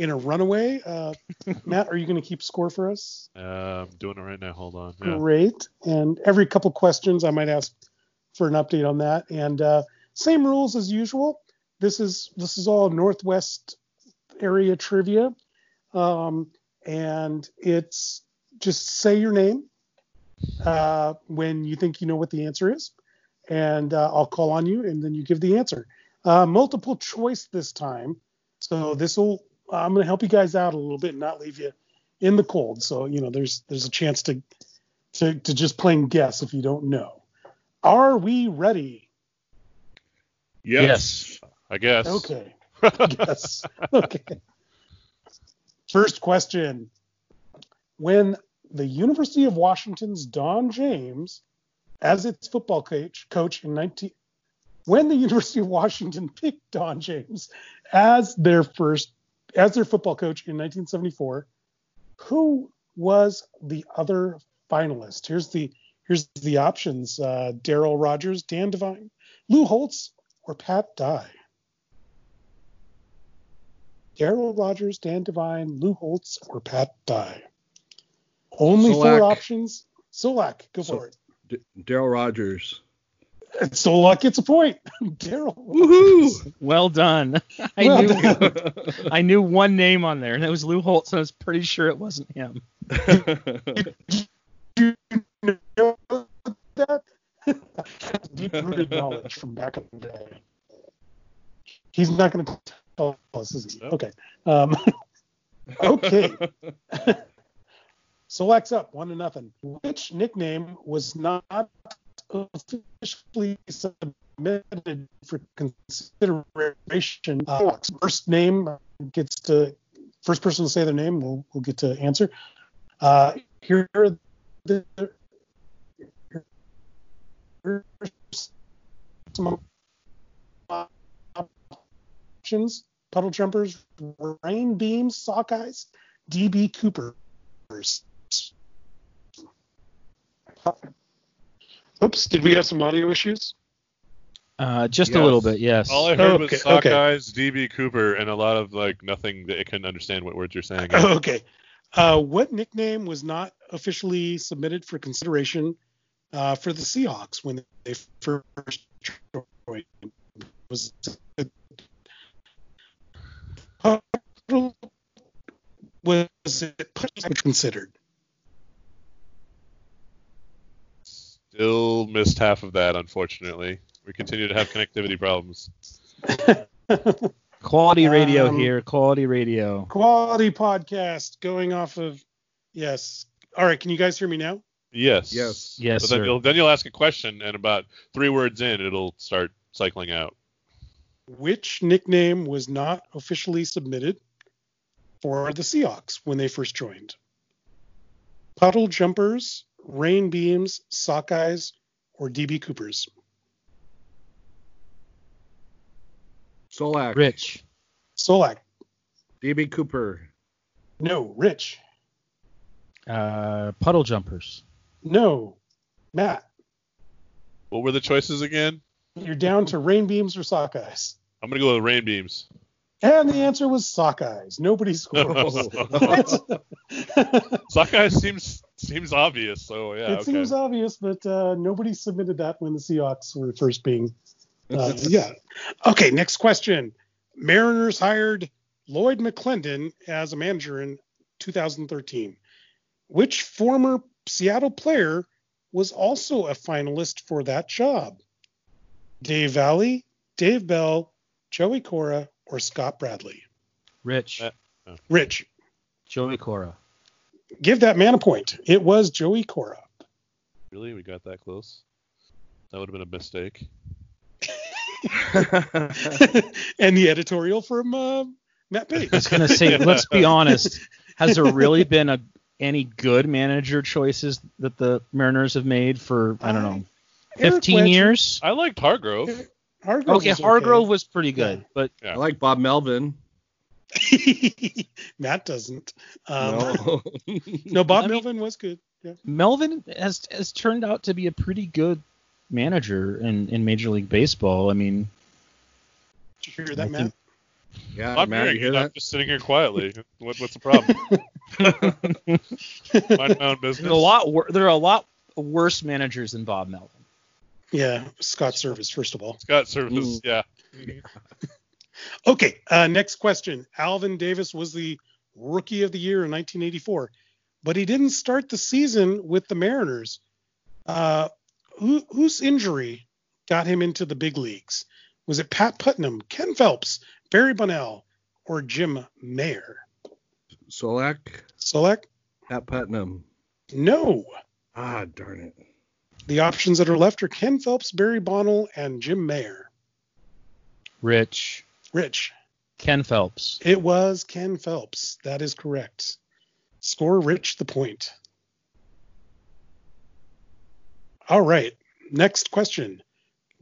in a runaway. Uh, Matt, are you going to keep score for us? Uh, I'm doing it right now. Hold on. Yeah. Great. And every couple questions, I might ask for an update on that. And uh, same rules as usual. This is this is all Northwest area trivia, um, and it's just say your name uh, when you think you know what the answer is, and uh, I'll call on you, and then you give the answer. Uh, multiple choice this time, so this will I'm going to help you guys out a little bit and not leave you in the cold. So you know there's there's a chance to to, to just plain guess if you don't know. Are we ready? Yes. I guess. Okay. yes. Okay. First question. When the University of Washington's Don James, as its football coach, coach in 19, when the University of Washington picked Don James as their first, as their football coach in 1974, who was the other finalist? Here's the here's the options: uh, Darryl Rogers, Dan Devine, Lou Holtz, or Pat Dye. Darryl Rogers, Dan Devine, Lou Holtz, or Pat Dye. Only four options. Solack, go So- for it. D- Darryl Rogers. And Solack gets a point. Darryl. Woohoo! Well done. I Well knew done. I knew one name on there, and it was Lou Holtz, and I was pretty sure it wasn't him. you know that? Deep rooted knowledge from back in the day. He's not going to tell us, is he? No. Okay. Um, okay. Solack's up one to nothing. Which nickname was not officially submitted for consideration? Uh, first name gets to first person to say their name will will get to answer. Uh, here are the options: puddle jumpers, rain beams, sockeyes, DB Coopers. Oops, did we have some audio issues? Uh, just a little bit, yes. All I heard Okay, was okay. Sockeyes, DB Cooper, and a lot of like nothing that I couldn't understand what words you're saying. okay. Uh, what nickname was not officially submitted for consideration uh, for the Seahawks when they first joined? Was it was it considered? Still missed half of that, unfortunately. We continue to have connectivity problems. Quality radio Um, here. Quality radio. Quality podcast going off of yes. All right, can you guys hear me now? Yes. Yes. Yes, But then sir. you'll then you'll ask a question, and about three words in, it'll start cycling out. Which nickname was not officially submitted for the Seahawks when they first joined? Puddle jumpers, rain beams, sockeyes, or DB Coopers? Solack. Rich. Solack. DB Cooper. No. Rich. Uh, puddle jumpers. No. Matt. What were the choices again? You're down to rain beams or sockeyes. I'm gonna go with rain beams. And the answer was sockeyes. Nobody scored. Sockeyes seems seems obvious, so yeah. it okay. seems obvious, but uh, nobody submitted that when the Seahawks were first being. Uh, yeah. Okay. Next question. Mariners hired Lloyd McClendon as a manager in 2013. Which former Seattle player was also a finalist for that job? Dave Valle, Dave Bell, Joey Cora, or Scott Bradley? Rich. Uh, Rich, Joey Cora. Give that man a point. It was Joey Cora. Really, we got that close. That would have been a mistake. and the editorial from uh, Matt Paige. I was gonna say, let's be honest. Has there really been a any good manager choices that the Mariners have made for I don't know, Eric 15 Wedge- years? I liked Hargrove. Hargrove Okay, was Hargrove was pretty good, but Yeah. I like Bob Melvin. Matt doesn't. Um, no. no. Bob I mean- Melvin was good. Yeah. Melvin has has turned out to be a pretty good manager in, in Major League Baseball. I mean, Did you hear I that, Matt? think- yeah, I'm Matt, hearing you hear it. I'm that? just sitting here quietly. What, what's the problem? Mind my own business. there's a lot wor- there are a lot worse managers than Bob Melvin. Yeah, Scott Servais, first of all. Scott Servais, Mm. yeah. Okay, uh, next question. Alvin Davis was the rookie of the year in 1984, but he didn't start the season with the Mariners. Uh, who, whose injury got him into the big leagues? Was it Pat Putnam, Ken Phelps, Barry Bonnell, or Jim Maler? Solack. Solack? Pat Putnam. No. Ah, darn it. The options that are left are Ken Phelps, Barry Bonnell, and Jim Maler. Rich, Rich. Ken Phelps. It was Ken Phelps. That is correct. Score Rich the point. All right. Next question.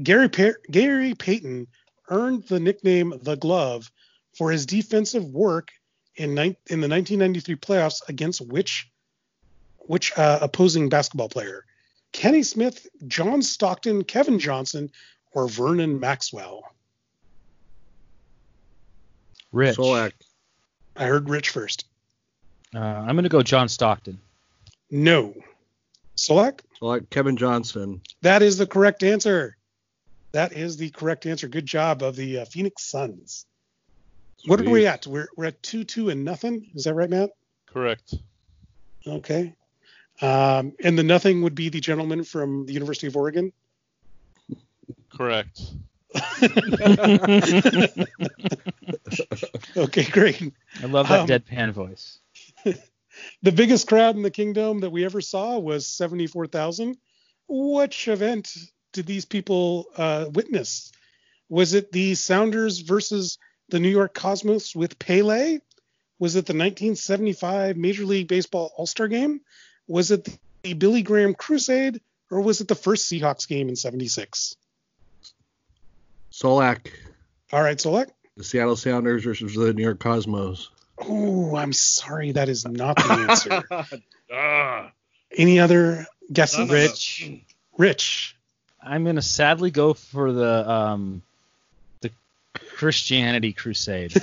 Gary pa- Gary Payton earned the nickname the Glove for his defensive work in, ni- in the 1993 playoffs against which which uh, opposing basketball player? Kenny Smith, John Stockton, Kevin Johnson, or Vernon Maxwell? Rich. Solack. I heard Rich first. Uh, I'm going to go John Stockton. No. Solack? Solack. Kevin Johnson. That is the correct answer. That is the correct answer. Good job of the uh, Phoenix Suns. What are we at? We're, we're at 2 2 and nothing. Is that right, Matt? Correct. Okay. Um, and the nothing would be the gentleman from the University of Oregon. Correct. Okay, great. I love that Um, deadpan voice. The biggest crowd in the kingdom that we ever saw was 74,000. Which event did these people uh, witness? Was it the Sounders versus the New York Cosmos with Pele? Was it the 1975 Major League Baseball All Star game? Was it the Billy Graham Crusade? Or was it the first Seahawks game in 76? Solack. All right, Solack. The Seattle Sounders versus the New York Cosmos. Oh, I'm sorry, that is not the answer. Ah. Any other guesses? Rich. Rich. I'm gonna sadly go for the um the Christianity Crusade.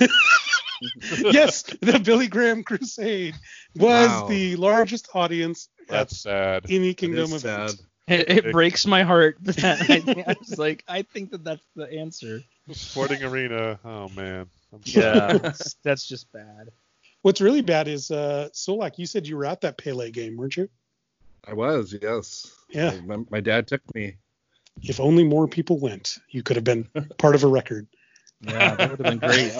yes, the Billy Graham Crusade was Wow. the largest audience That's sad. at any Kingdom is of sad. It, it breaks my heart that I, think- I was like, I think that that's the answer. Sporting arena. Oh man. Yeah, that's, that's just bad. What's really bad is uh Solack, you said you were at that Pele game, weren't you? I was, yes. Yeah. My, my dad took me. If only more people went, you could have been part of a record. Yeah, that would have been great.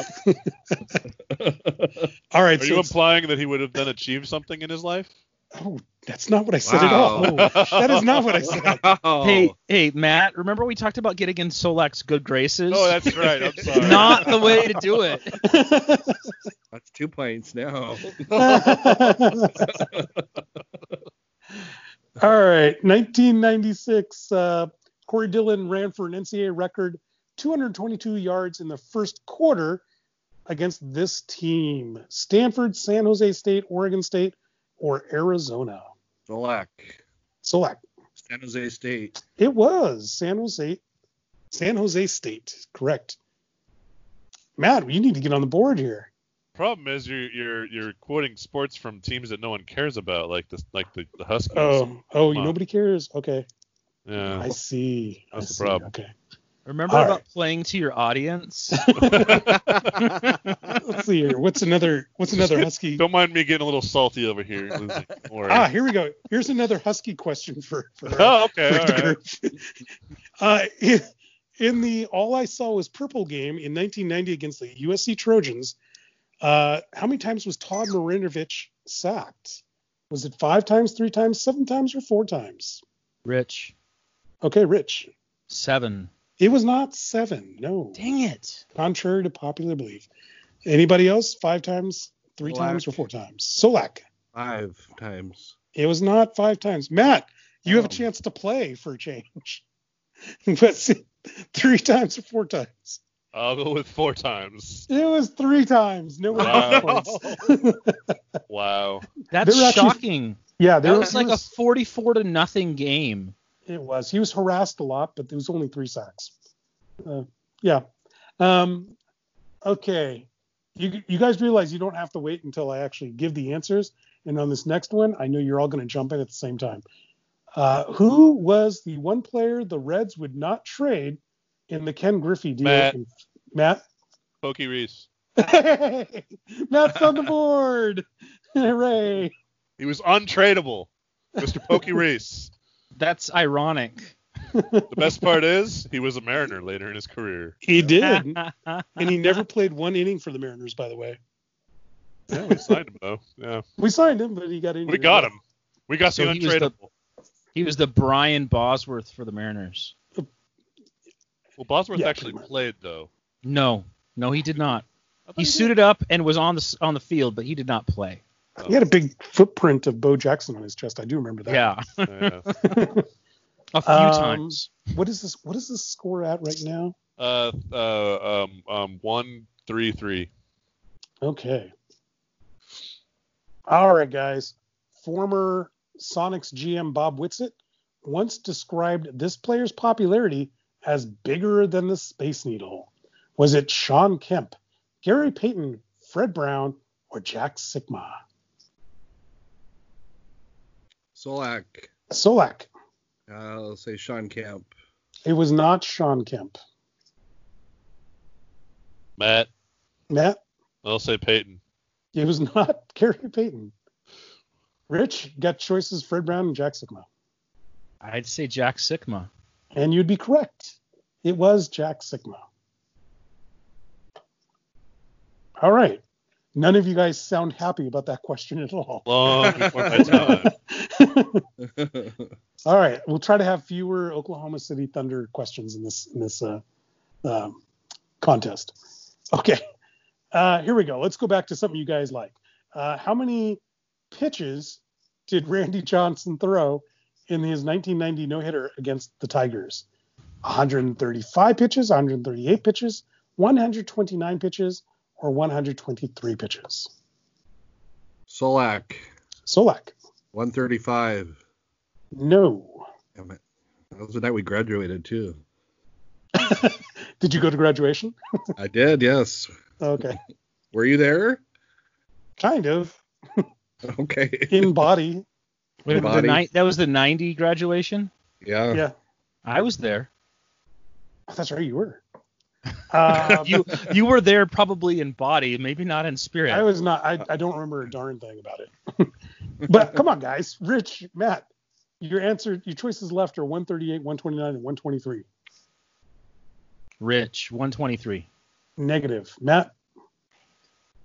All right, Are so you implying that he would have then achieved something in his life? Oh, that's not what I said at all. That is not what I said. Oh. Hey, hey, Matt, remember we talked about getting in Solack's good graces? Oh, that's right. I'm sorry. not the way to do it. That's two points now. All right, 1996. Uh, Corey Dillon ran for an NCAA record 222 yards in the first quarter against this team: Stanford, San Jose State, Oregon State, or Arizona. Solack. Solack. San Jose State. It was San Jose, San Jose State. Correct. Matt, you need to get on the board here. Problem is you're you're you're quoting sports from teams that no one cares about, like the like the, the Huskies. Oh, oh, Come on. nobody cares. Okay, yeah. I see. I That's the see. problem. Okay. Remember All about right. playing to your audience? Let's see here. What's another? What's another Husky? Don't mind me getting a little salty over here. Lizzie. Ah, here we go. Here's another Husky question for, for, oh, okay. for All the group. Uh, in, in the All I Saw Was Purple game in 1990 against the USC Trojans, uh, how many times was Todd Marinovich sacked? Was it five times, three times, seven times, or four times? Rich, Okay, Rich. seven. It was not seven. No, Dang it. contrary to popular belief. Anybody else? Five times, three Solack. times, or four times? Solack. Five times. It was not five times. Matt, you have a chance to play for a change. but three times or four times? I'll go with four times. It was three times. No Wow. points. Wow. That's They're actually- shocking. yeah, there That was was like a 44 to nothing game. It was. He was harassed a lot, but there was only three sacks. Uh, yeah. Um, okay. You, you guys realize you don't have to wait until I actually give the answers. And on this next one, I know you're all going to jump in at the same time. Uh, who was the one player the Reds would not trade in the Ken Griffey deal? Matt. Matt? Pokey Reese. Matt's on the board. Hooray. He was untradeable. Mr. Pokey Reese. That's ironic. The best part is he was a Mariner later in his career. He did. and he never played one inning for the Mariners, by the way. Yeah, we signed him though. Yeah, We signed him, but he got injured. we got him. We got So the he was the- untradeable. He was the Brian Bosworth for the Mariners. Well, Bosworth Yeah, actually played though. No, no, he did not. I thought He did. suited up and was on the on the field, but he did not play. He had a big footprint of Bo Jackson on his chest. I do remember that. Yeah, Yeah. a few Um, times. What is this? What is this score at right now? Uh, uh, um, um, one, three, three. Okay. All right, guys. Former Sonics GM Bob Whitsitt once described this player's popularity as bigger than the Space Needle. Was it Shawn Kemp, Gary Payton, Fred Brown, or Jack Sikma? Solack. Solack. Uh, I'll say Shawn Kemp. It was not Shawn Kemp. Matt, Matt, I'll say Payton. it was not Gary Payton. Rich got choices Fred Brown and Jack Sikma. I'd say Jack Sikma. And you'd be correct. It was Jack Sikma. All right. None of you guys sound happy about that question at all. Long before my time. all right. We'll try to have fewer Oklahoma City Thunder questions in this in this uh, um, contest. Okay. Uh, here we go. Let's go back to something you guys like. Uh, how many pitches did Randy Johnson throw in his 1990 no hitter against the Tigers? 135 pitches, 138 pitches, 129 pitches or 123 pitches? Solack, Solack. 135. No. Damn it. That was the night we graduated too. Did you go to graduation? I did, yes. Okay. Were you there? Kind of. Okay. In body. Wait, the Body. ni- that was the 90 graduation? Yeah. Yeah. I was there. Oh, that's right, you were. Um, you you were there probably in body, maybe not in spirit. I was not. I, I don't remember a darn thing about it. but come on, guys. Rich, Matt, your answer, your choices left are 138, 129, and 123. Rich, 123. Negative. Matt,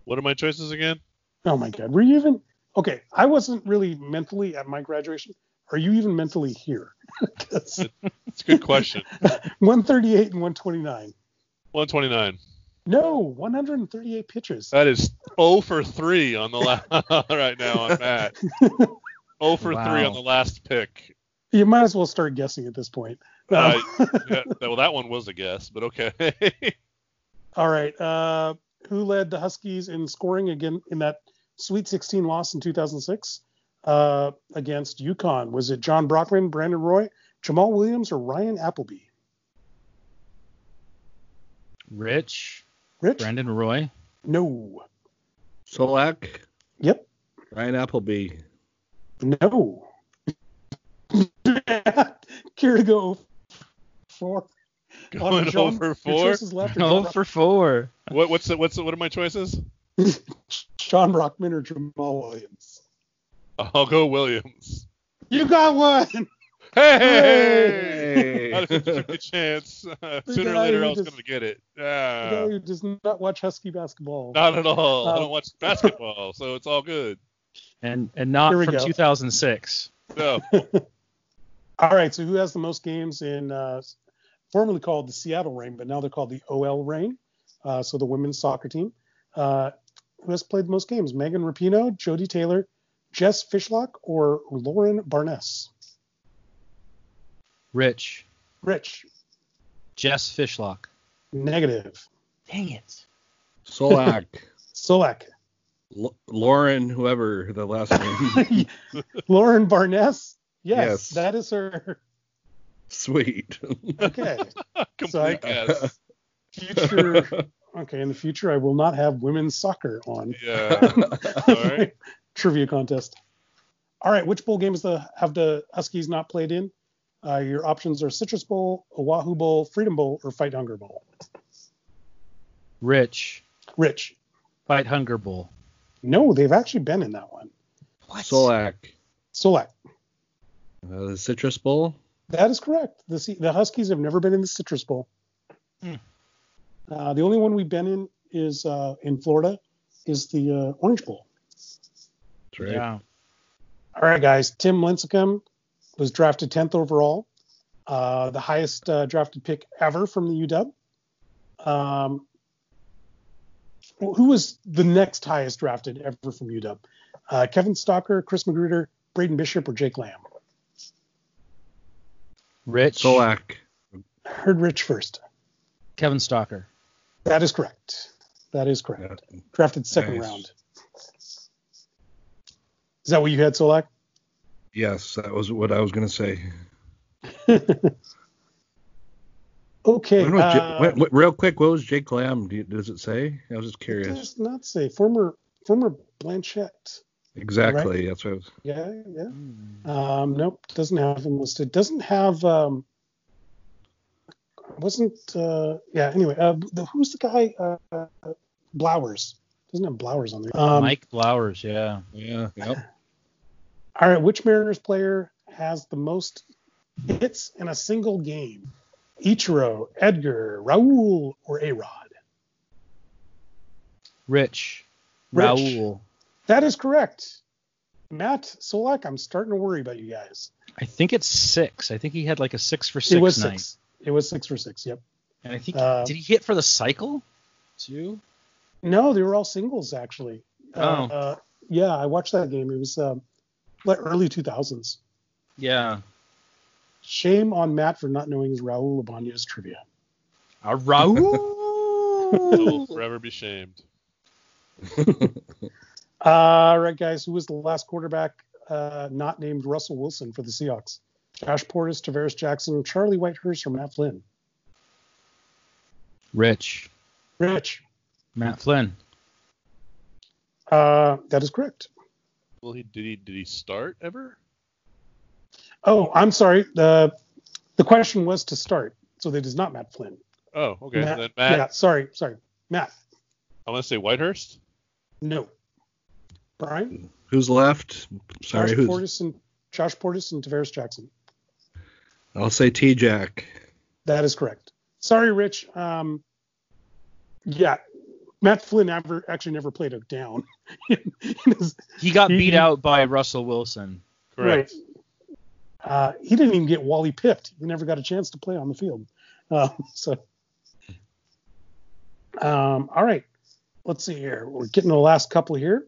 What are my choices again? oh my God. Were you even? Okay, I wasn't really mentally at my graduation. Are you even mentally here? It's a good question. 138 and 129. 129. No, 138 pitches. That is 0 for 3 on the la- right now on Matt. 0 for 3 on the last pick. You might as well start guessing at this point. Uh, Um, yeah, well, that one was a guess, but okay. All right. Uh, who led the Huskies in scoring again in that Sweet 16 loss in 2006 uh, against UConn? Was it Jon Brockman, Brandon Roy, Jamaal Williams, or Ryan Appleby? Rich, Rich? Brandon Roy. No. Solack, Yep. Ryan Appleby. No. Care to go four? Going John, over 4. choices left Oh for four. What, what's the, what's the, what are my choices? Sean Brockman or Jamal Williams. I'll go Williams. You got one. Hey! Hey! Not a 50 chance. Uh, sooner or later, who I was going to get it. The guy Yeah. who does not watch Husky basketball. Not at all. I Uh, don't watch basketball, so it's all good. And and not Here we from go. 2006. No. All right, so who has the most games in uh, formerly called the Seattle Reign, but now they're called the OL Reign? Uh, so the women's soccer team. Uh, who has played the most games? Megan Rapinoe, Jodie Taylor, Jess Fishlock, or Lauren Barnes? Rich, Rich, Jess Fishlock. negative. Dang it. Solack, Solack, L- Lauren, whoever the last name. Lauren Barnes. Yes, Yes. that is her. Sweet. Okay. Complete I- guess. Future. Okay, in the future, I will not have women's soccer on. Yeah. All right. Trivia contest. All right, which bowl games the have the Huskies not played in? Uh, your options are Citrus Bowl, Oahu Bowl, Freedom Bowl, or Fight Hunger Bowl. Rich, Rich. Fight Hunger Bowl. No, they've actually been in that one. What? Solack, Solack. uh, the Citrus Bowl. That is correct. The C- the Huskies have never been in the Citrus Bowl. Hmm. Uh, the only one we've been in is uh, in Florida, is the uh, Orange Bowl. That's right. Yeah. All right, guys. Tim Lincecum was drafted 10th overall, uh, the highest uh, drafted pick ever from the UW. Um, who was the next highest drafted ever from UW? Uh, Kevin Stocker, Chris Magruder, Braden Bishop, or Jake Lamb? Rich, Solack. Heard Rich first. Kevin Stocker. That is correct. That is correct. Yeah. Drafted second Nice. round. Is that what you had, Solack? Yes, that was what I was gonna say. okay. When was Ja- uh, when- real quick, what was Jake Lamb? Do you- Does it say? I was just it curious. does not say former former Blanchet. Exactly. That's what I was. Yeah, yeah. Um, nope, doesn't have him listed. Doesn't have. Um, wasn't. Uh, yeah. Anyway, uh, the, who's the guy? Uh, uh, Blowers. Doesn't have Blowers on there. Um, Mike Blowers, yeah. Yeah. Yep. All right. Which Mariners player has the most hits in a single game? Ichiro, Edgar, Raul, or A Rod? Rich, Rich. Raul. That is correct. Matt Solack, I'm starting to worry about you guys. I think it's six. I think he had like a six for six it was night. six. It was six for six. Yep. And I think Uh, did he hit for the cycle too? No, they were all singles actually. Uh, Oh. uh, yeah, I watched that game. It was um, early 2000s. Yeah. Shame on Matt for not knowing his Raul Ibanez trivia. Uh, Raul. will forever be shamed. All right, guys. Who was the last quarterback uh, not named Russell Wilson for the Seahawks? Josh Portis, Tarvaris Jackson, Charlie Whitehurst, or Matt Flynn? Rich. Rich. Matt Flynn. Uh, that is correct. Well, he did he did he start ever? Oh, I'm sorry. The the question was to start, so that is not Matt Flynn. Oh, okay. Matt, then Matt, Yeah, sorry, sorry. Matt. I want to say Whitehurst. No. Brian. Who's left? Sorry, Josh who's? Portis and Josh Portis and Tarvaris Jackson. I'll say T Jack. That is correct. Sorry, Rich. Um, yeah, Matt Flynn never actually never played a down. his- He got He- beat out by Russell Wilson. Correct. Right. Uh, he didn't even get Wally pipped. He never got a chance to play on the field. Uh, so, um, all right. Let's see here. We're getting to the last couple here.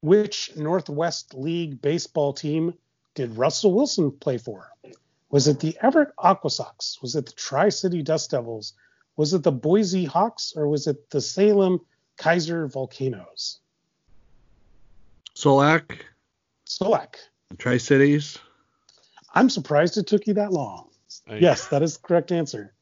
Which Northwest League baseball team did Russell Wilson play for? Was it the Everett Aqua Sox? Was it the Tri City Dust Devils? Was it the Boise Hawks? Or was it the Salem Keizer Volcanoes? Solack, Solack. Tri Cities. I'm surprised it took you that long. I- Yes, that is the correct answer.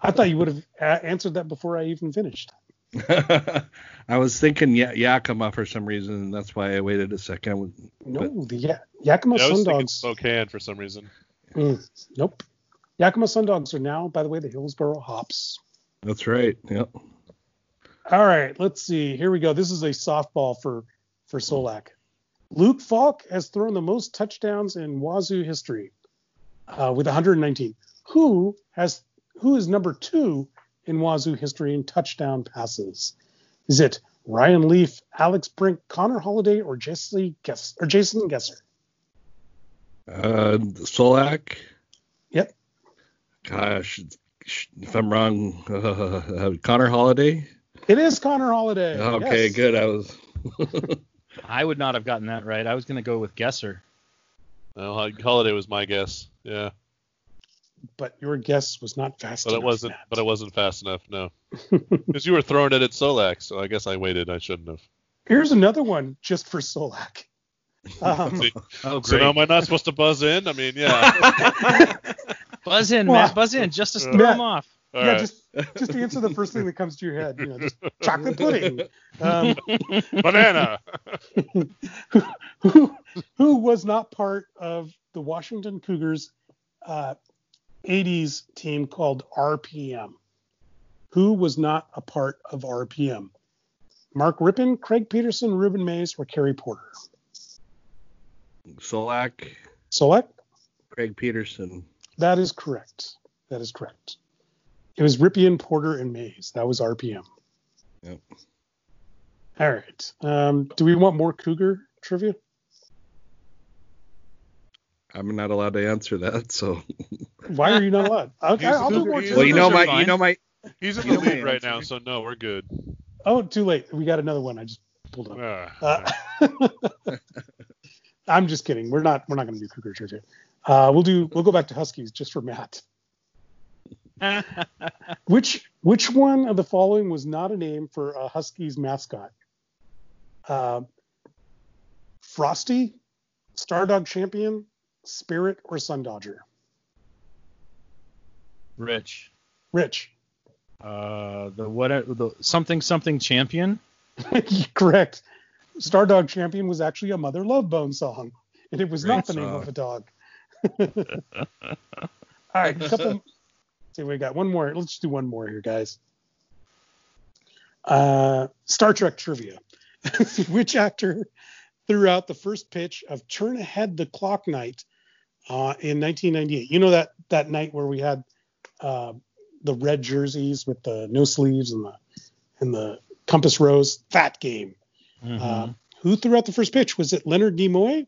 I thought you would have a- answered that before I even finished. I was thinking ya- Yakima for some reason, and that's why I waited a second. No, the ya- Yakima Yeah, I was Sun thinking Dogs. Spokane for some reason. Mm, nope. Yakima Sun Dogs are now, by the way, the Hillsboro Hops. That's right. Yep. All right, let's see. Here we go. This is a softball for for Solack. Luke Falk has thrown the most touchdowns in Wazoo history uh, with 119. Who has who is number two in Wazoo history in touchdown passes? Is it Ryan Leaf, Alex Brink, Connor Halliday, or Jesse Guess or Jason Gesser? Uh, Solack. Yep. Gosh, if I'm wrong, uh, Connor Halliday. It is Connor Halliday. Okay, yes. good. I was. I would not have gotten that right. I was going to go with Gesser. No, Halliday was my guess. Yeah, But your guess was not fast but it wasn't. Matt. But it wasn't fast enough. No, because you were throwing it at Solack, so I guess I waited. I shouldn't have. Here's another one just for Solack. Um, See, Oh, so now am I not supposed to buzz in? I mean, yeah. Buzz in, Well, Matt. Buzz in, just to throw Matt- him off. All yeah, right. just just answer the first thing that comes to your head. You know, just chocolate pudding. Um, banana. who, who was not part of the Washington Cougars uh, 80s team called RPM? Who was not a part of RPM? Mark Rypien, Craig Peterson, Rueben Mayes, or Kerry Porter? Solack, Solack. Craig Peterson. That is correct. That is correct. It was Rypien, Porter, and Mayes. That was RPM. Yep. All right. Um, do we want more Cougar trivia? I'm not allowed to answer that, so. Why are you not allowed? Okay, I'll do Cougar- more. Well, you trivia. know Those are my, you know my. He's in the know lead right now, so no, we're good. Oh, too late. We got another one. I just pulled up. Ah, Uh, I'm just kidding. We're not. We're not going to do Cougar trivia. Uh, we'll do. We'll go back to Huskies just for Matt. Which which one of the following was not a name for a Huskies mascot? Uh, Frosty, Stardog Champion, Spirit, or Sun Dodger? Rich. Rich. Uh, the what? The something something champion. Correct. Stardog Champion was actually a Mother Love Bone song, and it was not the Great name of a dog. All right, a couple. see, we got one more. Let's do one more here, guys. Uh, Star Trek trivia. Which actor threw out the first pitch of "Turn Ahead the Clock" night uh, in 1998? You know that that night where we had uh, the red jerseys with the no sleeves and the and the compass rose. That game. Mhm. Uh, who threw out the first pitch? Was it Leonard Nimoy,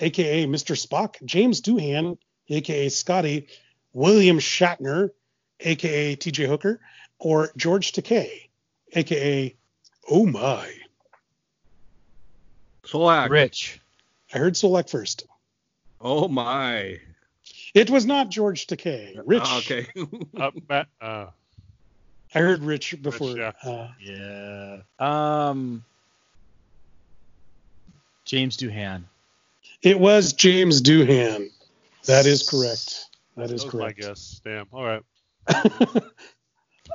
aka Mr. Spock, James Doohan, aka Scotty, William Shatner, aka TJ Hooker, or George Takei, aka Oh My? Solack. Rich. I heard Solack first. Oh my. It was not George Takei. Rich. Oh, okay. uh, Matt, uh, I heard Rich before. yeah. Uh, Yeah. Um. James Doohan. It was James Doohan. That is correct. That is That was my guess. Damn. All right.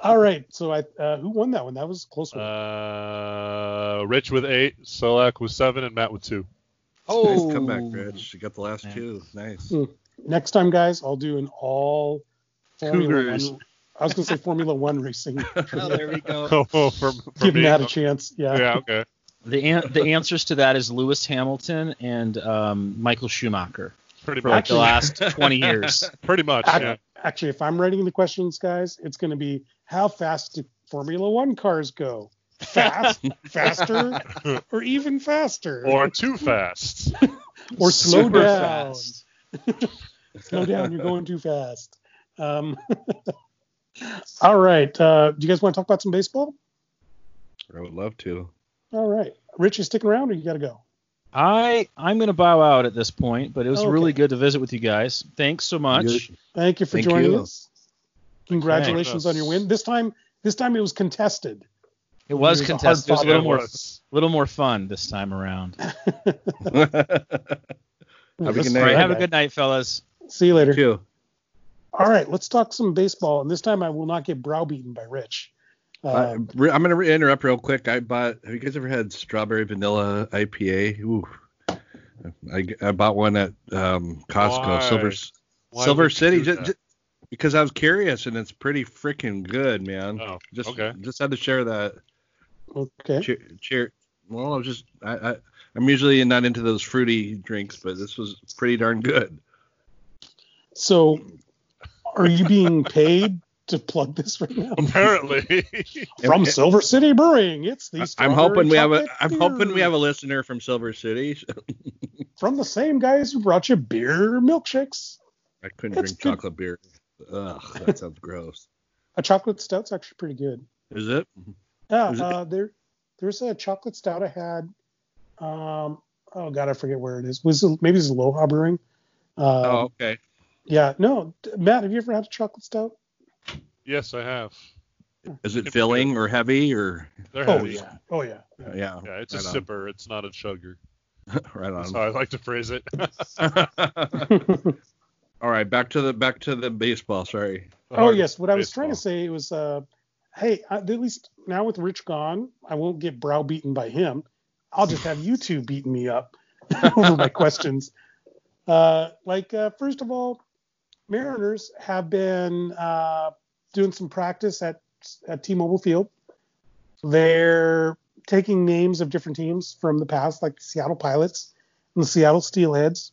All right. So I uh, who won that one? That was a close one. Uh, Rich with eight, Solack with seven, and Matt with two. Oh, Nice comeback, Rich. You got the last Yeah. two. Nice. Hmm. Next time, guys, I'll do an all Formula Cougars. One. I was gonna say Formula One racing. Oh, there we go. Oh, from, from Give me. Matt a chance. Yeah. Yeah. Okay. The an- the answers to that is Lewis Hamilton and um, Michael Schumacher Pretty for like much. the last 20 years. Pretty much. Ac- Yeah. Actually, if I'm writing the questions, guys, it's going to be how fast do Formula One cars go? Fast, faster, or even faster? Or too fast. Or slow Super down. fast. Slow down, you're going too fast. Um, all right. Uh, do you guys want to talk about some baseball? I would love to. All right. Rich, you sticking around or you got to go? I I'm gonna bow out at this point, but it was Okay. really good to visit with you guys. Thanks so much. Good. Thank you for Thank joining you. us. Congratulations Okay. on your win. This time, this time it was contested. It was It was a contested. It was a little more little more fun this time around. Have a good night. All right, have a good night, fellas. See you later. Too. All right, let's talk some baseball, and this time I will not get browbeaten by Rich. I, Uh, I'm going to interrupt real quick. I bought. Have you guys ever had strawberry vanilla IPA? Ooh. I, I bought one at um, Costco, Why? Silver Why Silver City, do ju- that? ju- because I was curious and it's pretty freaking good, man. Oh, just okay. just had to share that. okay. Cheer, cheer. Well, I was just I, I I'm usually not into those fruity drinks, but this was pretty darn good. So, are you being paid to plug this right now? Apparently. From And- Silver City Brewing, it's the. I'm hoping we have a strawberry I'm chocolate hoping we have a listener from Silver City. from the same guys who brought you beer milkshakes. I couldn't It's drink good. chocolate beer. Ugh, that sounds gross. A chocolate stout's actually pretty good. Is it? Yeah, Is it- uh, there, there's a chocolate stout I had. Um, oh god, I forget where it is. Was it, maybe it's Aloha Brewing? Uh, oh, okay. Yeah, no, Matt, have you ever had a chocolate stout? Yes, I have. Is it filling or heavy or? They're Oh heavy. yeah, oh yeah. Yeah. Yeah, it's a right on. sipper. It's not a chugger. right on. That's on. how I like to phrase it. All right, back to the back to the baseball. Sorry. oh yes, what I was trying to Baseball. say was, uh, hey, at least now with Rich gone, I won't get browbeaten by him. I'll just have you two beating me up over my questions. Uh, like uh, first of all, Mariners have been uh, doing some practice at at T-Mobile Field. They're taking names of different teams from the past, like the Seattle Pilots and the Seattle Steelheads.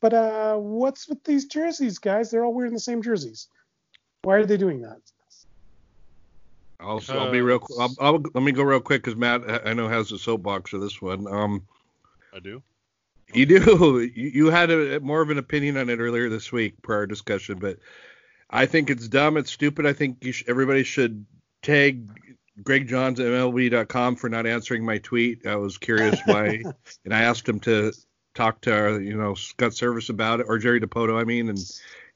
But uh, what's with these jerseys, guys? They're all wearing the same jerseys. Why are they doing that? I'll, I'll be real. qu- I'll, I'll, let me go real quick because Matt, I I know has a soapbox for this one. Um, I do. you do. You, you had a, more of an opinion on it earlier this week prior discussion, but I think it's dumb. It's stupid. I think you sh- everybody should tag Greg Johns at MLB.com for not answering my tweet. I was curious why, and I asked him to talk to our, you know Scott Servais about it or Jerry Dipoto, I mean, and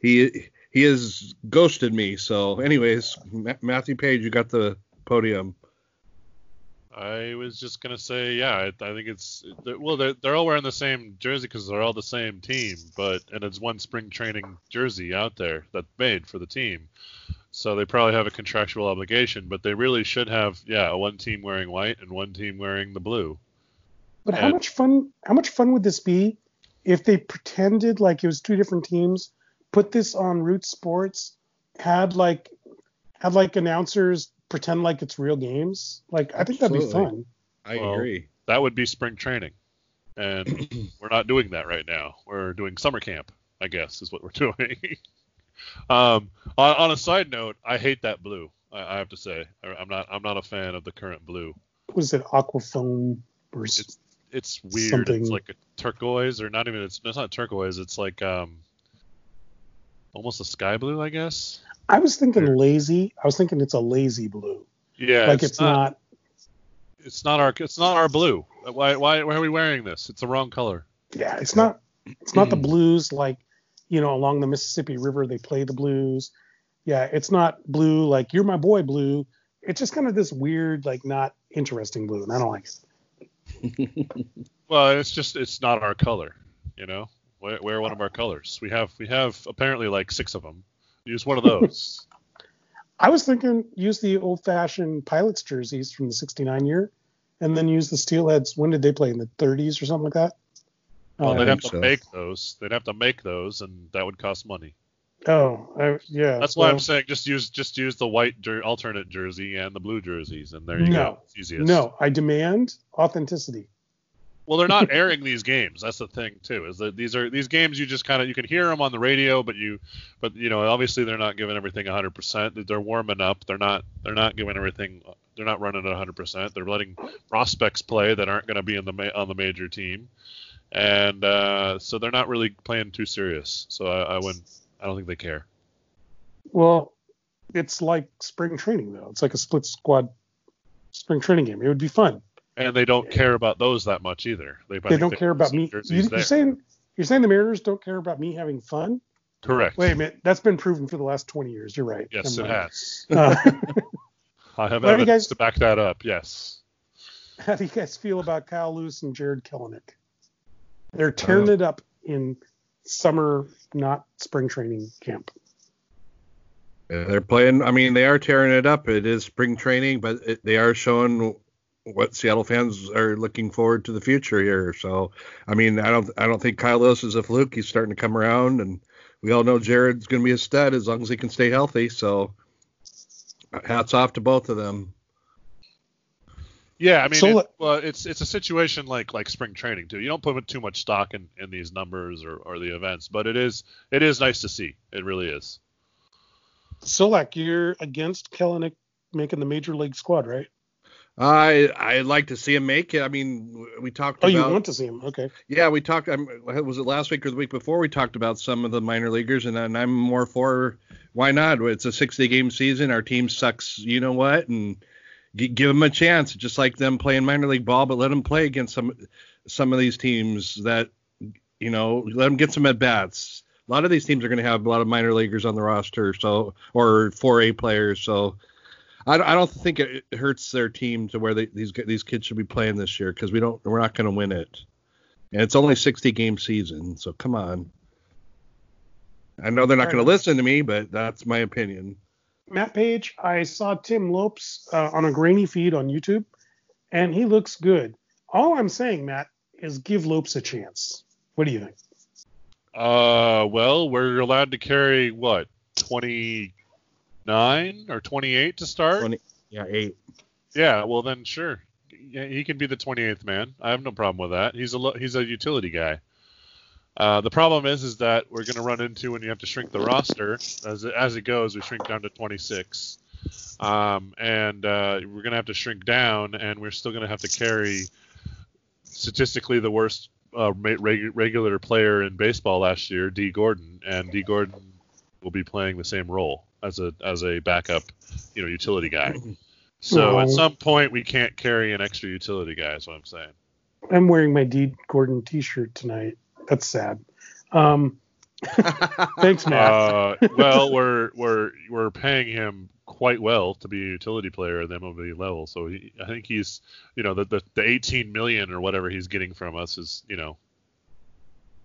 he he has ghosted me. So, anyways, Ma- Matthew Paige, you got the podium. I was just gonna say, yeah, I, I think it's well, they're, they're all wearing the same jersey because they're all the same team, but and it's one spring training jersey out there that's made for the team, so they probably have a contractual obligation, but they really should have, yeah, one team wearing white and one team wearing the blue. But how much fun? How much fun would this be if they pretended like it was two different teams, put this on Root Sports, had like had like announcers pretend like it's real games? Like I think that'd be fun. I Well, agree. That would be spring training, and we're not doing that right now. We're doing summer camp, I guess, is what we're doing. um, on, on a side note, I hate that blue. I, I have to say, I, I'm not I'm not a fan of the current blue. What is it? Aquafoam or s- It's it's weird. Something- It's like a turquoise, or not even. It's, it's not turquoise. It's like um, almost a sky blue, I guess. I was thinking hmm. lazy. I was thinking it's a lazy blue. Yeah, like it's, not, It's not our. It's not our blue. Why? Why? Why are we wearing this? It's the wrong color. Yeah, it's not. It's not the hmm. blues like you know along the Mississippi River they play the blues. Yeah, it's not blue like you're my boy blue. it's just kind of this weird, like not interesting blue, and I don't like it. Well, it's just it's not our color, you know. Wear, wear one of our colors. We have we have apparently like six of them. Use one of those. I was thinking use the old-fashioned pilots jerseys from the '69 year, and then use the steelheads. When did they play in the 30s or something like that? well, Oh, they'd have to so. make those. They'd have to make those, and that would cost money. oh, I, yeah. That's why well, I'm saying just use just use the white jer- alternate jersey and the blue jerseys, and there you No. go. It's easiest. No, I demand authenticity. Well, they're not airing these games. That's the thing too. Is that these are these games you just kind of you can hear them on the radio, but you but you know obviously they're not giving everything 100%. They're warming up. They're not they're not giving everything. They're not running at 100%. They're letting prospects play that aren't going to be in the ma- on the major team, and uh, so they're not really playing too serious. So I, I wouldn't. I don't think they care. Well, it's like spring training though. It's like a split squad spring training game. It would be fun. And they don't care about those that much either. They, they don't care about me. You, jerseys you're there. saying you're saying the Mariners don't care about me having fun? correct? Wait a minute, that's been proven for the last 20 years. You're right. Yes, it Never mind. has. Uh, I have Well, have evidence guys- to back that up. Yes. how do you guys feel about Kyle Lewis and Jarred Kelenic? They're tearing it up in summer, not spring training camp. They're playing. I mean, they are tearing it up. It is spring training, but it, they are showing what Seattle fans are looking forward to the future here. So, I mean, I don't, I don't think Kyle Lewis is a fluke. He's starting to come around, and we all know Jarred's going to be a stud as long as he can stay healthy. So, uh, hats off to both of them. Yeah, I mean, So it- let- well, it's it's a situation like like spring training too. You don't put too much stock in, in these numbers or, or the events, but it is it is nice to see. It really is. Solack, you're against Kelenic making the major league squad, right? I I'd like to see him make it. I mean, we talked about Oh, about. you want to see him? Okay. Yeah, we talked. Um, was it last week or the week before? We talked about some of the minor leaguers, and, and I'm more for why not? It's a 60 game season. Our team sucks. You know what? And g- give them a chance, just like them playing minor league ball, but let them play against some some of these teams that you know let them get some at bats. A lot of these teams are going to have a lot of minor leaguers on the roster, so or 4A players. So I, I don't think it it hurts their team to where they, these these kids should be playing this year because we don't we're not going to win it, and it's only 60 game season. So come on. I know they're not going to listen to me, but that's my opinion. Matt Paige, I saw Tim Lopes uh, on a grainy feed on YouTube, and he looks good. All I'm saying, Matt, is give Lopes a chance. What do you think? Uh, well, we're allowed to carry what 29 or 28 to start. 20 Yeah, eight. Yeah, well then sure. Yeah, he can be the 28th man. I have no problem with that. He's a lo- he's a utility guy. Uh, the problem is is that we're going to run into when you have to shrink the roster as it, as it goes. We shrink down to 26, um, and uh, we're going to have to shrink down, and we're still going to have to carry statistically the worst uh, regu- regular player in baseball last year, Dee Gordon, and Dee Gordon will be playing the same role as a as a backup, you know, utility guy. So at some point we can't carry an extra utility guy. Is what I'm saying. I'm wearing my Dee Gordon T-shirt tonight. That's sad. Um, thanks, Matt. Uh, well, we're we're we're paying him quite well to be a utility player at the MLB level. So he, I think he's, you know, the, the the 18 million or whatever he's getting from us is, you know,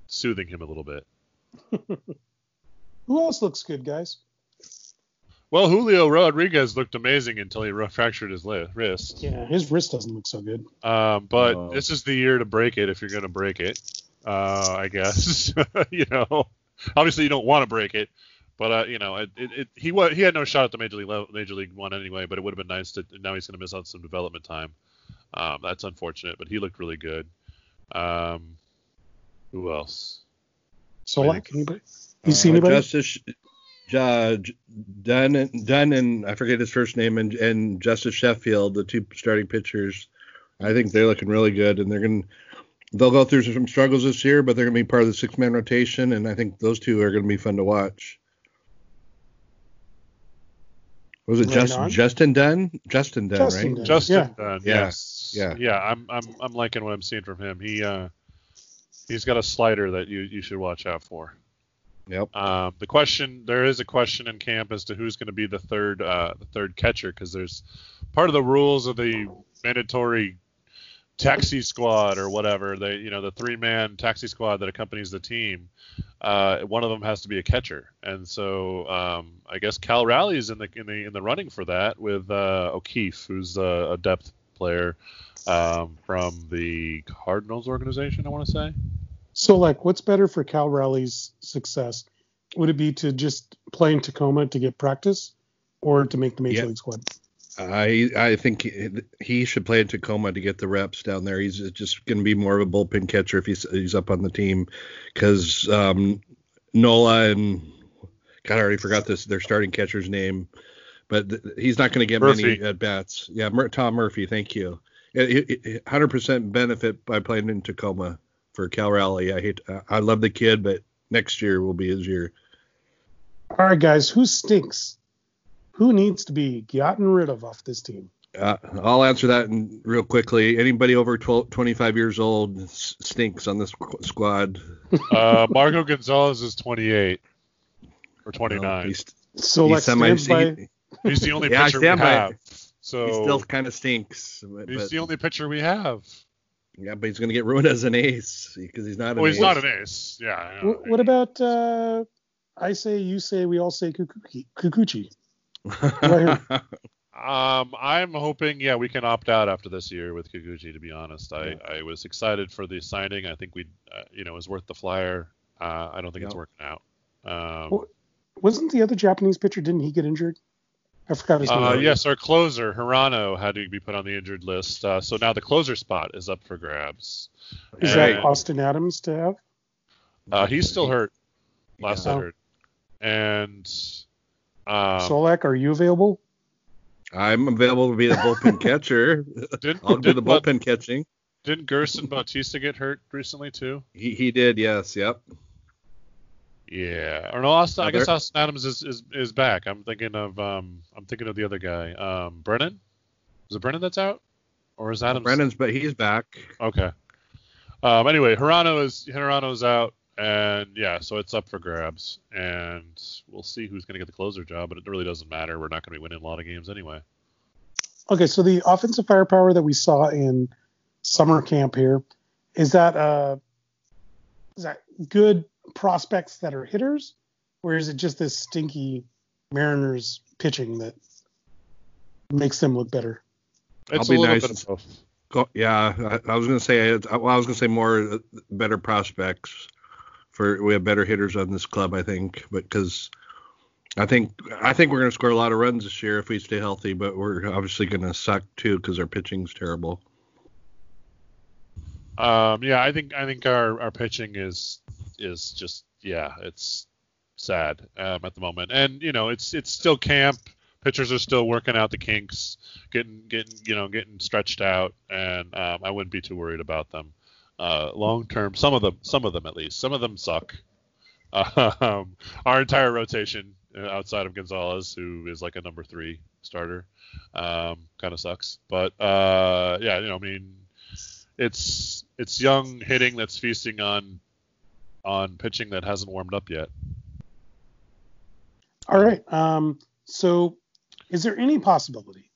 soothing him a little bit. Who else looks good, guys? Well, Julio Rodriguez looked amazing until he fractured his wrist. Yeah, his wrist doesn't look so good. Um, but Oh. this is the year to break it if you're going to break it. Uh, I guess you know. Obviously, you don't want to break it, but uh, you know, it, it, it, he was he had no shot at the major league level, major league one anyway. But it would have been nice to. Now he's going to miss out some development time. Um, that's unfortunate, but he looked really good. Um, who else? Solack, anybody? You Uh, see anybody? Justice uh, J- Dunn and Dunn and I forget his first name and and Justice Sheffield, the two starting pitchers. I think they're looking really good, and they're going to they'll go through some struggles this year, but they're going to be part of the six man rotation, and I think those two are going to be fun to watch. Was it Right just on. Justin Dunn? Justin Dunn, Justin right? Dunn. Justin Yeah. Dunn. Yeah. Yes. Yeah. Yeah. I'm I'm I'm liking what I'm seeing from him. He uh, he's got a slider that you you should watch out for. Yep. Um, the question there is a question in camp as to who's going to be the third uh, the third catcher because there's part of the rules of the mandatory taxi squad or whatever they you know the three man taxi squad that accompanies the team uh, one of them has to be a catcher and so um, I guess Cal Raleigh's in the in the in the running for that with uh, O'Keefe who's a, a depth player um, from the Cardinals organization I want to say So, like, what's better for Cal Raleigh's success? Would it be to just play in Tacoma to get practice, or to make the major Yeah. league squad? I I think he should play in Tacoma to get the reps down there. He's just going to be more of a bullpen catcher if he's he's up on the team, because um, Nola and God, I already forgot this their starting catcher's name, but th- he's not going to get many at bats. Yeah, Mur- Tom Murphy. Thank you. Hundred percent benefit by playing in Tacoma for Cal Raleigh. I hate I love the kid, but next year will be his year. All right, guys, who stinks? Who needs to be gotten rid of off this team? Uh, I'll answer that in, real quickly. Anybody over 12, 25 years old stinks on this qu- squad. uh, Marco Gonzalez is 28 or No, 29 he's, So, he's like, semi- stands by. he- he's the only Yeah, pitcher we stand by have so he still kind of stinks. But, he's but- the only pitcher we have yeah, but he's going to get ruined as an ace because he's not an well he's ace. not an ace yeah I know. Wh- What about uh, I say, you say, we all say Kukuchi? Kukuchi. Um, I'm hoping, yeah, we can opt out after this year with Kikuchi. To be honest, I, I was excited for the signing. I think we, uh, you know, it was worth the flyer. Uh, I don't think it's working out. Um, Well, Wasn't the other Japanese pitcher? Didn't he get injured? I forgot his name. uh, yes, our closer Hirano had to be put on the injured list, uh, so now the closer spot is up for grabs. Is And, that Austin Adams to have? uh, he's still hurt. Last I heard. And um, Solack, are you available? I'm available to be the bullpen catcher. didn't, I'll do the didn't, Ba- bullpen catching. didn't Gerson Bautista get hurt recently too? He, he did, yes, yep. Yeah, or no, Austin. I guess Austin Adams is, is is back. I'm thinking of um, I'm thinking of the other guy, um, Brennan. Is it Brennan that's out, or is Adams? Brennan's, but he's back. Okay. Um, anyway, Hirano is Hirano's out, and yeah, so it's up for grabs, and we'll see who's going to get the closer job. But it really doesn't matter. We're not going to be winning a lot of games anyway. Okay, so the offensive firepower that we saw in summer camp here is that uh, is that good prospects that are hitters, or is it just this stinky Mariners pitching that makes them look better? It's be a little nice. bit of Yeah, I, I was gonna say. Well, I was gonna say more uh, better prospects. For we have better hitters on this club, I think, but because I think I think we're gonna score a lot of runs this year if we stay healthy. But we're obviously gonna suck too because our pitching's terrible. Um, yeah, I think I think our, our pitching is is just yeah, it's sad um, at the moment, and you know it's it's still camp. Pitchers are still working out the kinks, getting getting you know getting stretched out, and um, I wouldn't be too worried about them. Uh, long term, some of them some of them at least, some of them suck. Um, our entire rotation uh, outside of Gonzalez, who is like a number three starter, um, kind of sucks. But uh, yeah, you know, I mean, it's it's young hitting that's feasting on on pitching that hasn't warmed up yet. All right. Um, so, is there any possibility,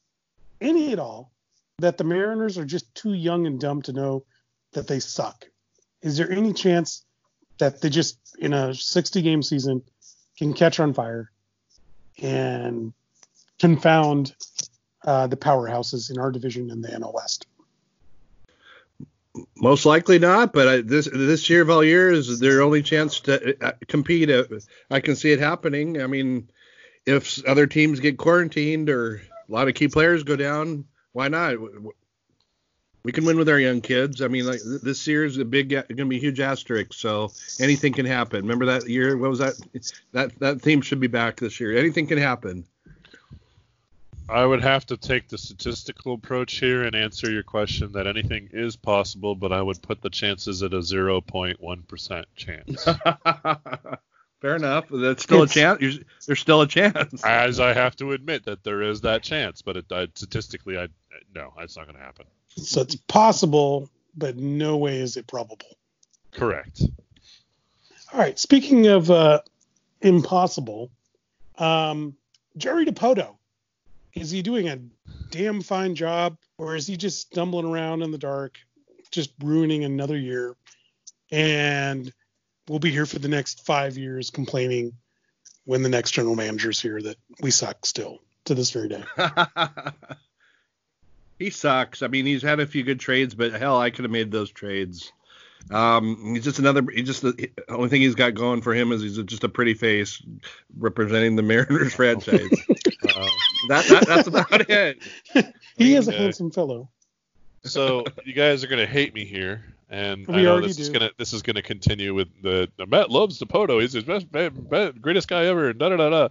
any at all, that the Mariners are just too young and dumb to know that they suck? Is there any chance that they just, in a 60 game season, can catch on fire and confound uh, the powerhouses in our division in the NL West? Most likely not, but I, this this year of all years is their only chance to uh, compete. Uh, I can see it happening. I mean, if other teams get quarantined or a lot of key players go down, why not? We can win with our young kids. I mean, like th- this year is a big, going to be a huge asterisk. So anything can happen. Remember that year? What was that? That that theme should be back this year. Anything can happen. I would have to take the statistical approach here and answer your question that anything is possible, but I would put the chances at a 0.1% chance. Fair enough. That's still It's- a chance. There's, there's still a chance. As I have to admit that there is that chance, but it, I, statistically, I no, it's not going to happen. So it's possible, but no way is it probable. Correct. All right. Speaking of uh, impossible. Um, Jerry Dipoto, is he doing a damn fine job, or is he just stumbling around in the dark, just ruining another year? And we'll be here for the next five years complaining when the next general manager's here that we suck still to this very day. he sucks. I mean, he's had a few good trades, but hell, I could have made those trades. Um, he's just another. He just the only thing he's got going for him is he's just a pretty face representing the Mariners franchise. that, that, that's about it. he is a handsome fellow. So you guys are gonna hate me here, and we I know this do. is gonna this is gonna continue with the, the Matt loves Dipoto. He's his best, best, greatest guy ever. Da da da da.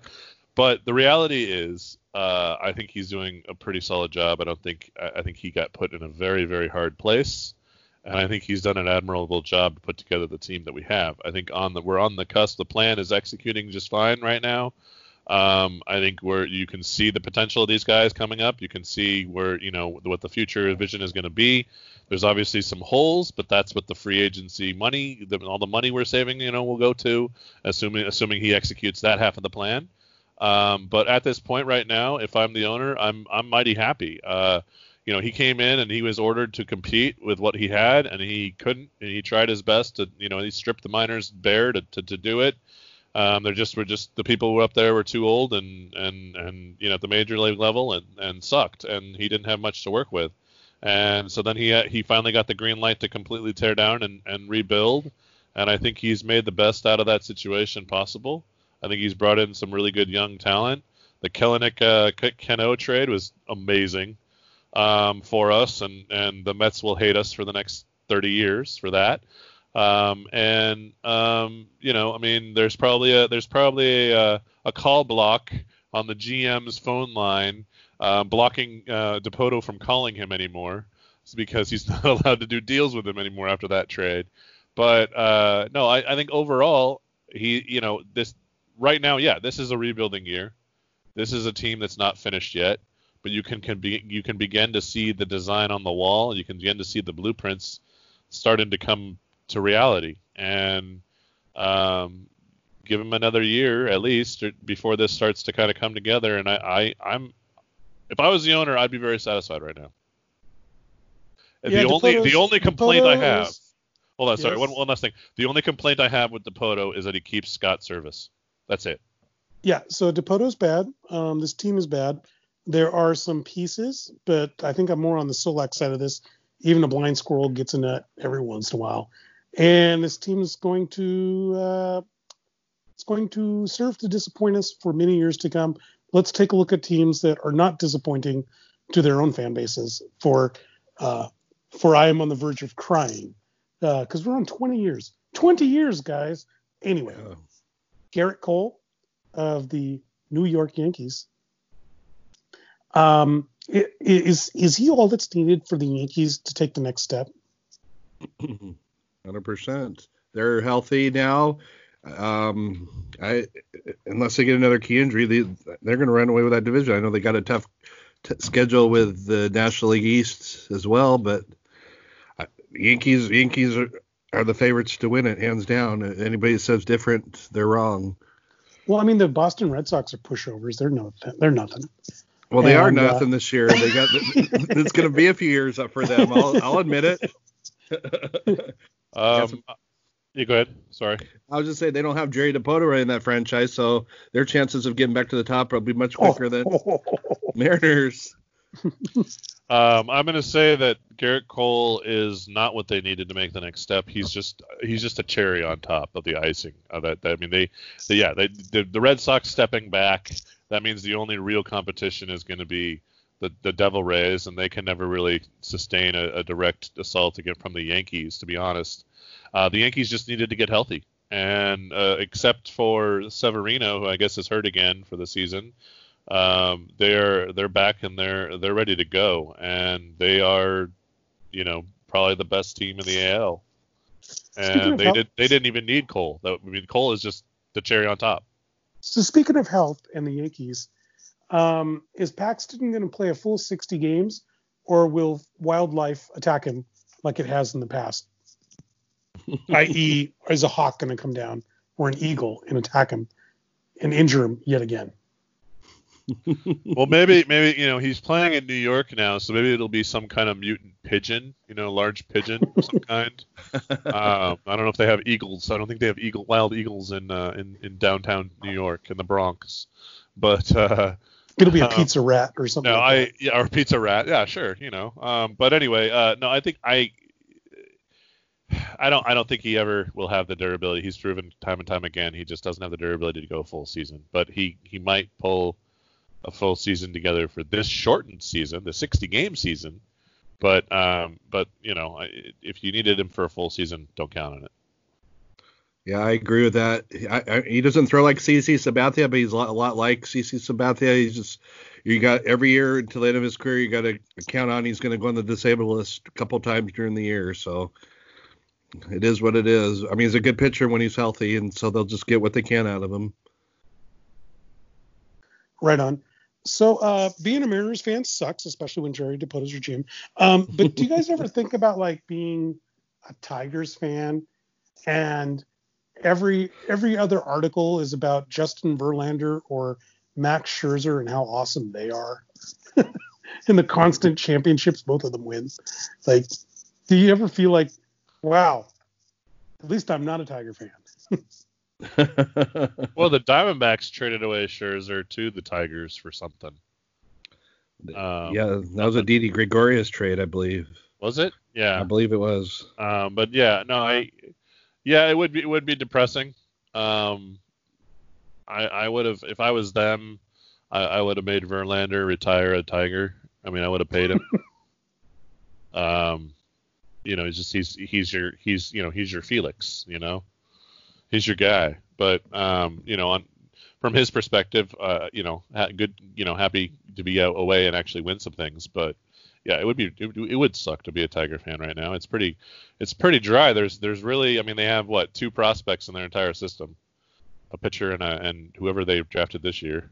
But the reality is, uh, I think he's doing a pretty solid job. I don't think I think he got put in a very very hard place and I think he's done an admirable job to put together the team that we have. I think on the we're on the cusp. The plan is executing just fine right now. Um, I think where you can see the potential of these guys coming up. You can see where you know what the future vision is going to be. There's obviously some holes, but that's what the free agency money, the, all the money we're saving, you know, will go to, assuming assuming he executes that half of the plan. Um, but at this point right now, if I'm the owner, I'm I'm mighty happy. Uh, you know, he came in and he was ordered to compete with what he had, and he couldn't. And he tried his best to, you know, he stripped the miners bare to, to, to do it. Um, they're just were just the people who were up there were too old and and and you know at the major league level and and sucked, and he didn't have much to work with. And so then he he finally got the green light to completely tear down and and rebuild. And I think he's made the best out of that situation possible. I think he's brought in some really good young talent. The Kelenic uh, Cano trade was amazing um, for us, and and the Mets will hate us for the next 30 years for that. Um, and um, you know, I mean, there's probably a there's probably a, a call block on the GM's phone line uh, blocking uh, Dipoto from calling him anymore it's because he's not allowed to do deals with him anymore after that trade. But uh, no, I, I think overall he, you know, this right now, yeah, this is a rebuilding year. This is a team that's not finished yet but you can, can be, you can begin to see the design on the wall. You can begin to see the blueprints starting to come to reality. And um, give them another year at least before this starts to kind of come together. And I, I am if I was the owner, I'd be very satisfied right now. Yeah, the only the only complaint I have. Hold on, sorry. Yes. One, one last thing. The only complaint I have with Dipoto is that he keeps Scott Servais. That's it. Yeah. So Dipoto's bad. Um, this team is bad. There are some pieces, but I think I'm more on the Solack side of this. Even a blind squirrel gets a nut every once in a while, and this team is going to uh, it's going to serve to disappoint us for many years to come. Let's take a look at teams that are not disappointing to their own fan bases. For uh, for I am on the verge of crying because uh, we're on 20 years, 20 years, guys. Anyway, yeah. Gerrit Cole of the New York Yankees um, is is he all that's needed for the Yankees to take the next step? Hundred percent. They're healthy now. Um, I unless they get another key injury, they they're going to run away with that division. I know they got a tough t- schedule with the National League East as well, but uh, Yankees Yankees are, are the favorites to win it hands down. Anybody says different, they're wrong. Well, I mean, the Boston Red Sox are pushovers. They're no, they're nothing. Well, they and, are uh, nothing uh, this year. They got it's going to be a few years up for them. I'll, I'll admit it. um, you go ahead. Sorry. I was just saying they don't have Jerry Dipoto in that franchise, so their chances of getting back to the top will be much quicker oh. than Mariners. Um, I'm going to say that Gerrit Cole is not what they needed to make the next step. He's just he's just a cherry on top of the icing. Of that, I mean, they, they yeah, they, the, the Red Sox stepping back that means the only real competition is going to be the, the Devil Rays, and they can never really sustain a, a direct assault again from the Yankees, to be honest. Uh, the Yankees just needed to get healthy, and uh, except for Severino, who I guess is hurt again for the season, um, they're they're back and they're they're ready to go, and they are, you know, probably the best team in the AL. And they did they didn't even need Cole. That, I mean, Cole is just the cherry on top. So speaking of health and the Yankees, um, is Paxton going to play a full 60 games, or will wildlife attack him like it has in the past? I.e., is a hawk going to come down or an eagle and attack him and injure him yet again. well, maybe maybe you know he's playing in New York now, so maybe it'll be some kind of mutant pigeon, you know, large pigeon of some kind. um, I don't know if they have eagles. I don't think they have eagle wild eagles in uh, in in downtown New York in the Bronx, but. Uh, It'll be a pizza um, rat or something. No, like I yeah, or pizza rat. Yeah, sure, you know. Um, but anyway, uh, no, I think I I don't I don't think he ever will have the durability. He's proven time and time again he just doesn't have the durability to go full season. But he he might pull a full season together for this shortened season, the 60 game season. But um, but you know, if you needed him for a full season, don't count on it. Yeah, I agree with that. I, I, he doesn't throw like CC Sabathia, but he's a lot, a lot like CC Sabathia. He's just you got every year until the end of his career, you got to count on he's going to go on the disabled list a couple times during the year. So it is what it is. I mean, he's a good pitcher when he's healthy, and so they'll just get what they can out of him. Right on. So uh, being a Mariners fan sucks, especially when Jerry Dipoto is your GM. Um, but do you guys ever think about like being a Tigers fan and every every other article is about Justin Verlander or Max Scherzer and how awesome they are, and the constant championships both of them win. Like, do you ever feel like, wow, at least I'm not a Tiger fan? well, the Diamondbacks traded away Scherzer to the Tigers for something. Um, yeah, that was a Didi Gregorius trade, I believe. Was it? Yeah, I believe it was. Um, but yeah, no, I, yeah, it would be it would be depressing. Um, I I would have if I was them, I, I would have made Verlander retire a Tiger. I mean, I would have paid him. um, you know, he's just he's he's your he's you know he's your Felix. You know he's your guy. But um, you know, on from his perspective, uh, you know, ha- good, you know, happy to be away and actually win some things. But yeah, it would be it, it, would suck to be a Tiger fan right now. It's pretty it's pretty dry. There's there's really I mean they have what two prospects in their entire system, a pitcher and a, and whoever they drafted this year.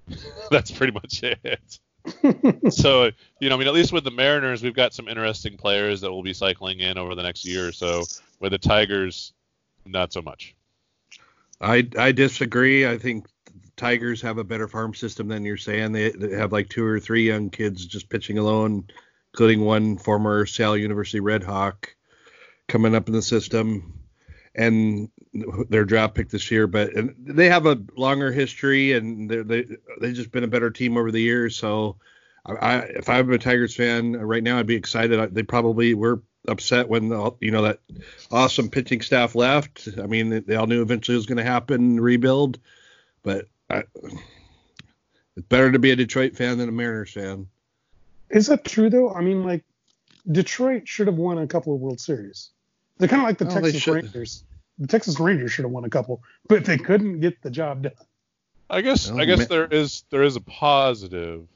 That's pretty much it. so you know I mean at least with the Mariners we've got some interesting players that will be cycling in over the next year or so. With the Tigers, not so much. I I disagree. I think Tigers have a better farm system than you're saying. They, they have like two or three young kids just pitching alone, including one former Sal University Red Hawk coming up in the system, and their draft pick this year. But they have a longer history, and they they've just been a better team over the years. So, I, if I'm a Tigers fan right now, I'd be excited. They probably were upset when you know that awesome pitching staff left. I mean, they all knew eventually it was going to happen, rebuild, but I, it's better to be a Detroit fan than a Mariners fan. Is that true though? I mean, like Detroit should have won a couple of World Series. They're kind of like the oh, Texas Rangers. The Texas Rangers should have won a couple, but they couldn't get the job done. I guess oh, I guess man. there is there is a positive.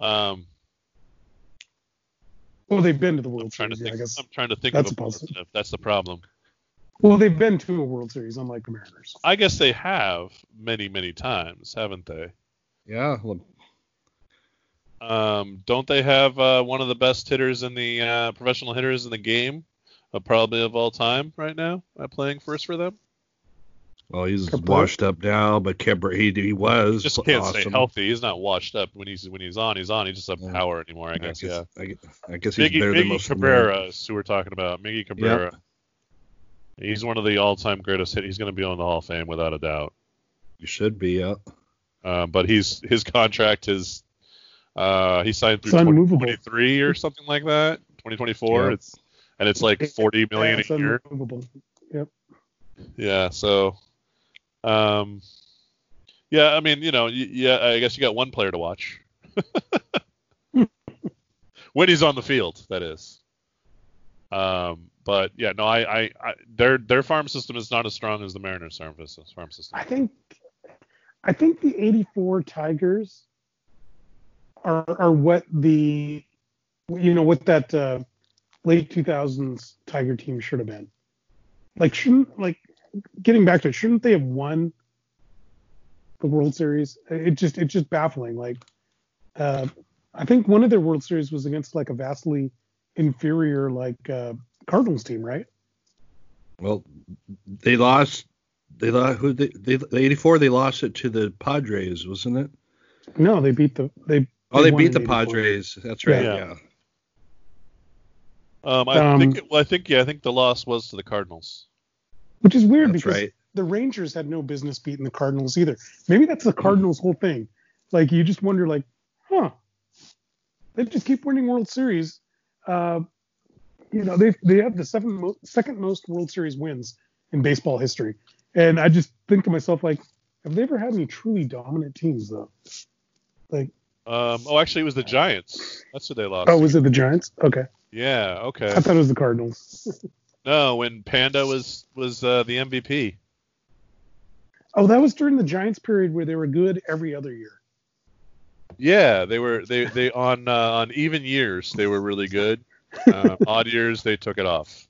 Um, well, they've been to the World Series. Think, yeah, I guess I'm trying to think that's of a positive. positive. That's the problem. Well, they've been to a World Series, unlike the Mariners. I guess they have many, many times, haven't they? Yeah. Um, don't they have uh, one of the best hitters in the uh, professional hitters in the game, uh, probably of all time right now, uh, playing first for them? Well, he's Cabrera. washed up now, but Cabrera, he, he was just can't awesome. stay healthy. He's not washed up when he's when he's on. He's on. He just doesn't have power anymore. I guess. I guess yeah. I, I guess he's Miggy, better Miggy than most. Cabrera is who we're talking about. Miggy Cabrera. Yep. He's one of the all-time greatest hit. He's going to be on the Hall of Fame without a doubt. You should be, yeah. Uh, but he's his contract is uh, he signed through 2023 or something like that. 2024. Yep. It's and it's like 40 million yeah, a year. Yep. Yeah. So um, yeah, I mean, you know, yeah, I guess you got one player to watch. when he's on the field, that is. Um, but yeah, no, I, I, I, their their farm system is not as strong as the Mariners farm system. Farm system. I think, I think the '84 Tigers are are what the, you know, what that uh, late 2000s Tiger team should have been. Like shouldn't like getting back to it, shouldn't they have won the World Series? It just it's just baffling. Like, uh, I think one of their World Series was against like a vastly inferior like uh, Cardinals team, right? Well, they lost they lost who they, they the 84 they lost it to the Padres, wasn't it? No, they beat the they. Oh, they won beat the 84. Padres. That's right. Yeah. Yeah. Um, I Um, think. It, well, I think. Yeah, I think the loss was to the Cardinals. Which is weird That's because right. the Rangers had no business beating the Cardinals either. Maybe that's the Cardinals' whole thing. Like you just wonder, like, huh? They just keep winning World Series. Uh, you know, they they have the seven mo- second most World Series wins in baseball history, and I just think to myself, like, have they ever had any truly dominant teams though? Like, Um, oh, actually, it was the Giants. That's who they lost. oh, to. was it the Giants? Okay, Yeah. Okay. I thought it was the Cardinals. No, when Panda was was uh, the MVP. Oh, that was during the Giants period where they were good every other year. Yeah, they were they they on uh, on even years they were really good. Uh, odd years they took it off.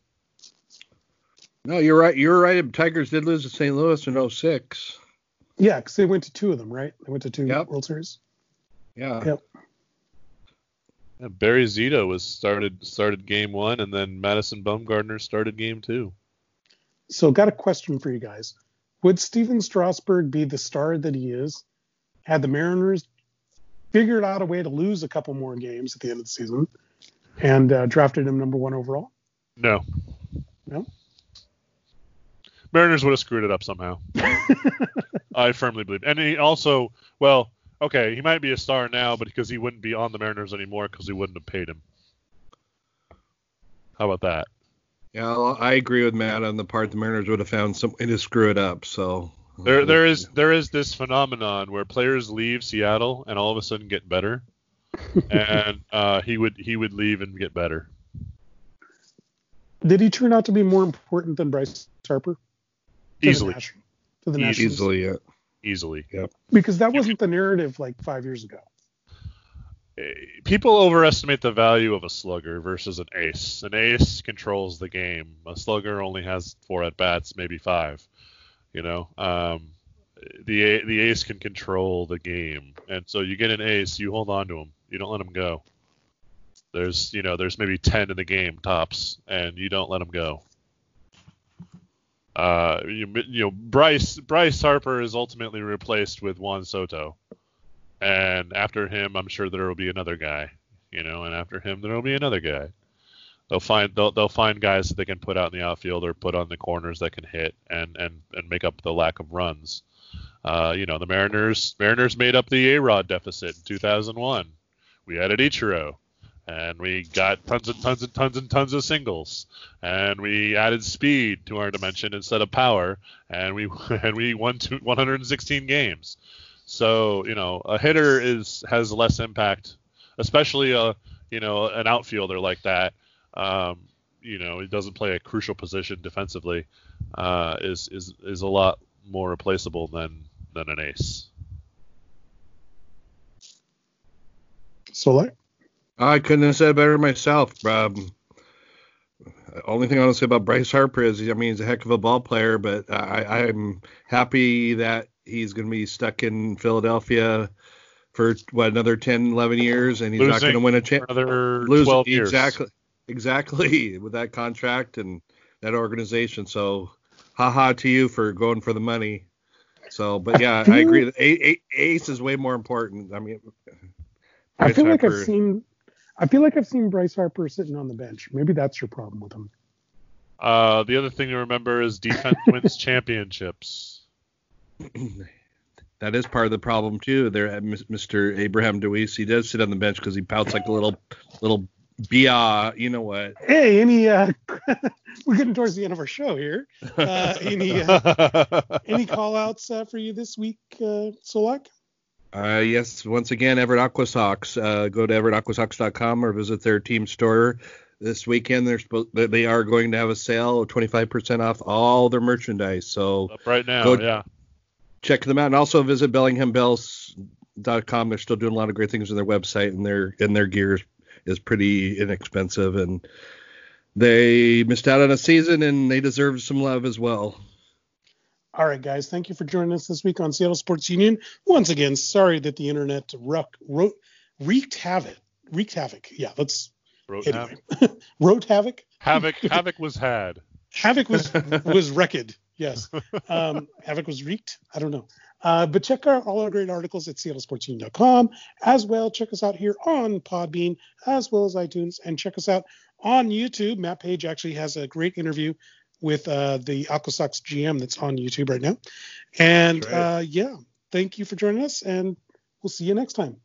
No, you're right. You're right. Tigers did lose to St. Louis in 06. Yeah, because they went to two of them, right? They went to two Yep. World Series. Yeah. Yep. Yeah, Barry Zito was started started game one, and then Madison Bumgarner started game two. So, got a question for you guys. Would Stephen Strasburg be the star that he is had the Mariners figured out a way to lose a couple more games at the end of the season and uh, drafted him number one overall? No. No? Mariners would have screwed it up somehow. I firmly believe. And he also, well, okay, he might be a star now, but because he wouldn't be on the Mariners anymore because he wouldn't have paid him. How about that? Yeah, well, I agree with Matt on the part the Mariners would have found some way to screw it up. So There, there is there is this phenomenon where players leave Seattle and all of a sudden get better, and uh, he would he would leave and get better. Did he turn out to be more important than Bryce Harper? To the Easily, Nash- To the Nationals? easily. Yeah. easily. Because that wasn't the narrative like five years ago. Eh, People overestimate the value of a slugger versus an ace. An ace controls the game. A slugger only has four at bats, maybe five. You know, um, the the ace can control the game, and so you get an ace, you hold on to him, you don't let them go. There's you know there's maybe ten in the game tops, and you don't let them go. Uh, you, you know Bryce Bryce Harper is ultimately replaced with Juan Soto, and after him, I'm sure there will be another guy. You know, and after him, there will be another guy. They'll find they'll, they'll find guys that they can put out in the outfield or put on the corners that can hit and and and make up the lack of runs. Uh, you know, the Mariners Mariners made up the A Rod deficit in 2001. We added Ichiro, and we got tons and tons and tons and tons of singles, and we added speed to our dimension instead of power, and we and we won two, 116 games. So you know, a hitter is has less impact, especially a you know an outfielder like that. Um, you know, he doesn't play a crucial position defensively. Uh, is is is a lot more replaceable than than an ace. So like, I couldn't have said it better myself. Um, only thing I want to say about Bryce Harper is, I mean, he's a heck of a ball player, but I, I'm happy that he's going to be stuck in Philadelphia for what another 10, 11 years, and he's not going to win a for chance. another Lose 12 years. exactly, exactly with that contract and that organization. So, haha to you for going for the money. So, but yeah, I agree. A- A- Ace is way more important. I mean, I Bryce feel like I've seen, I feel like I've seen Bryce Harper sitting on the bench. Maybe that's your problem with him. Uh, the other thing to remember is defense wins championships. that is part of the problem too. There, uh, Mr. Abraham DeWeese, he does sit on the bench because he pouts like a little, little bia. You know what? Hey, any? Uh, we're getting towards the end of our show here. Uh, any uh, any call outs uh, for you this week, uh, Solack? Uh, yes, once again, Everett AquaSox. Uh, go to everettaquasocks.com or visit their team store this weekend. They're supposed, they- are going to have a sale of 25% off all their merchandise. So Up right now, Go- yeah. check them out and also visit bellinghambells.com. They're still doing a lot of great things on their website and their and their gear is pretty inexpensive and they missed out on a season and they deserve some love as well. All right, guys. Thank you for joining us this week on Seattle Sports Union. Once again, sorry that the internet ruck, wrote, wreaked havoc. Wreaked havoc. Yeah, let's Wrote anyway. wrote havoc. Havoc, havoc was had. Havoc was was wrecked. Yes. Um, Havoc was wreaked. I don't know. Uh, but check out all our great articles at seattlesportsunion.com as well. Check us out here on Podbean as well as iTunes, and check us out on YouTube. Matt Paige actually has a great interview with uh, the AquaSox GM that's on YouTube right now. And right. uh, yeah, thank you for joining us, and we'll see you next time.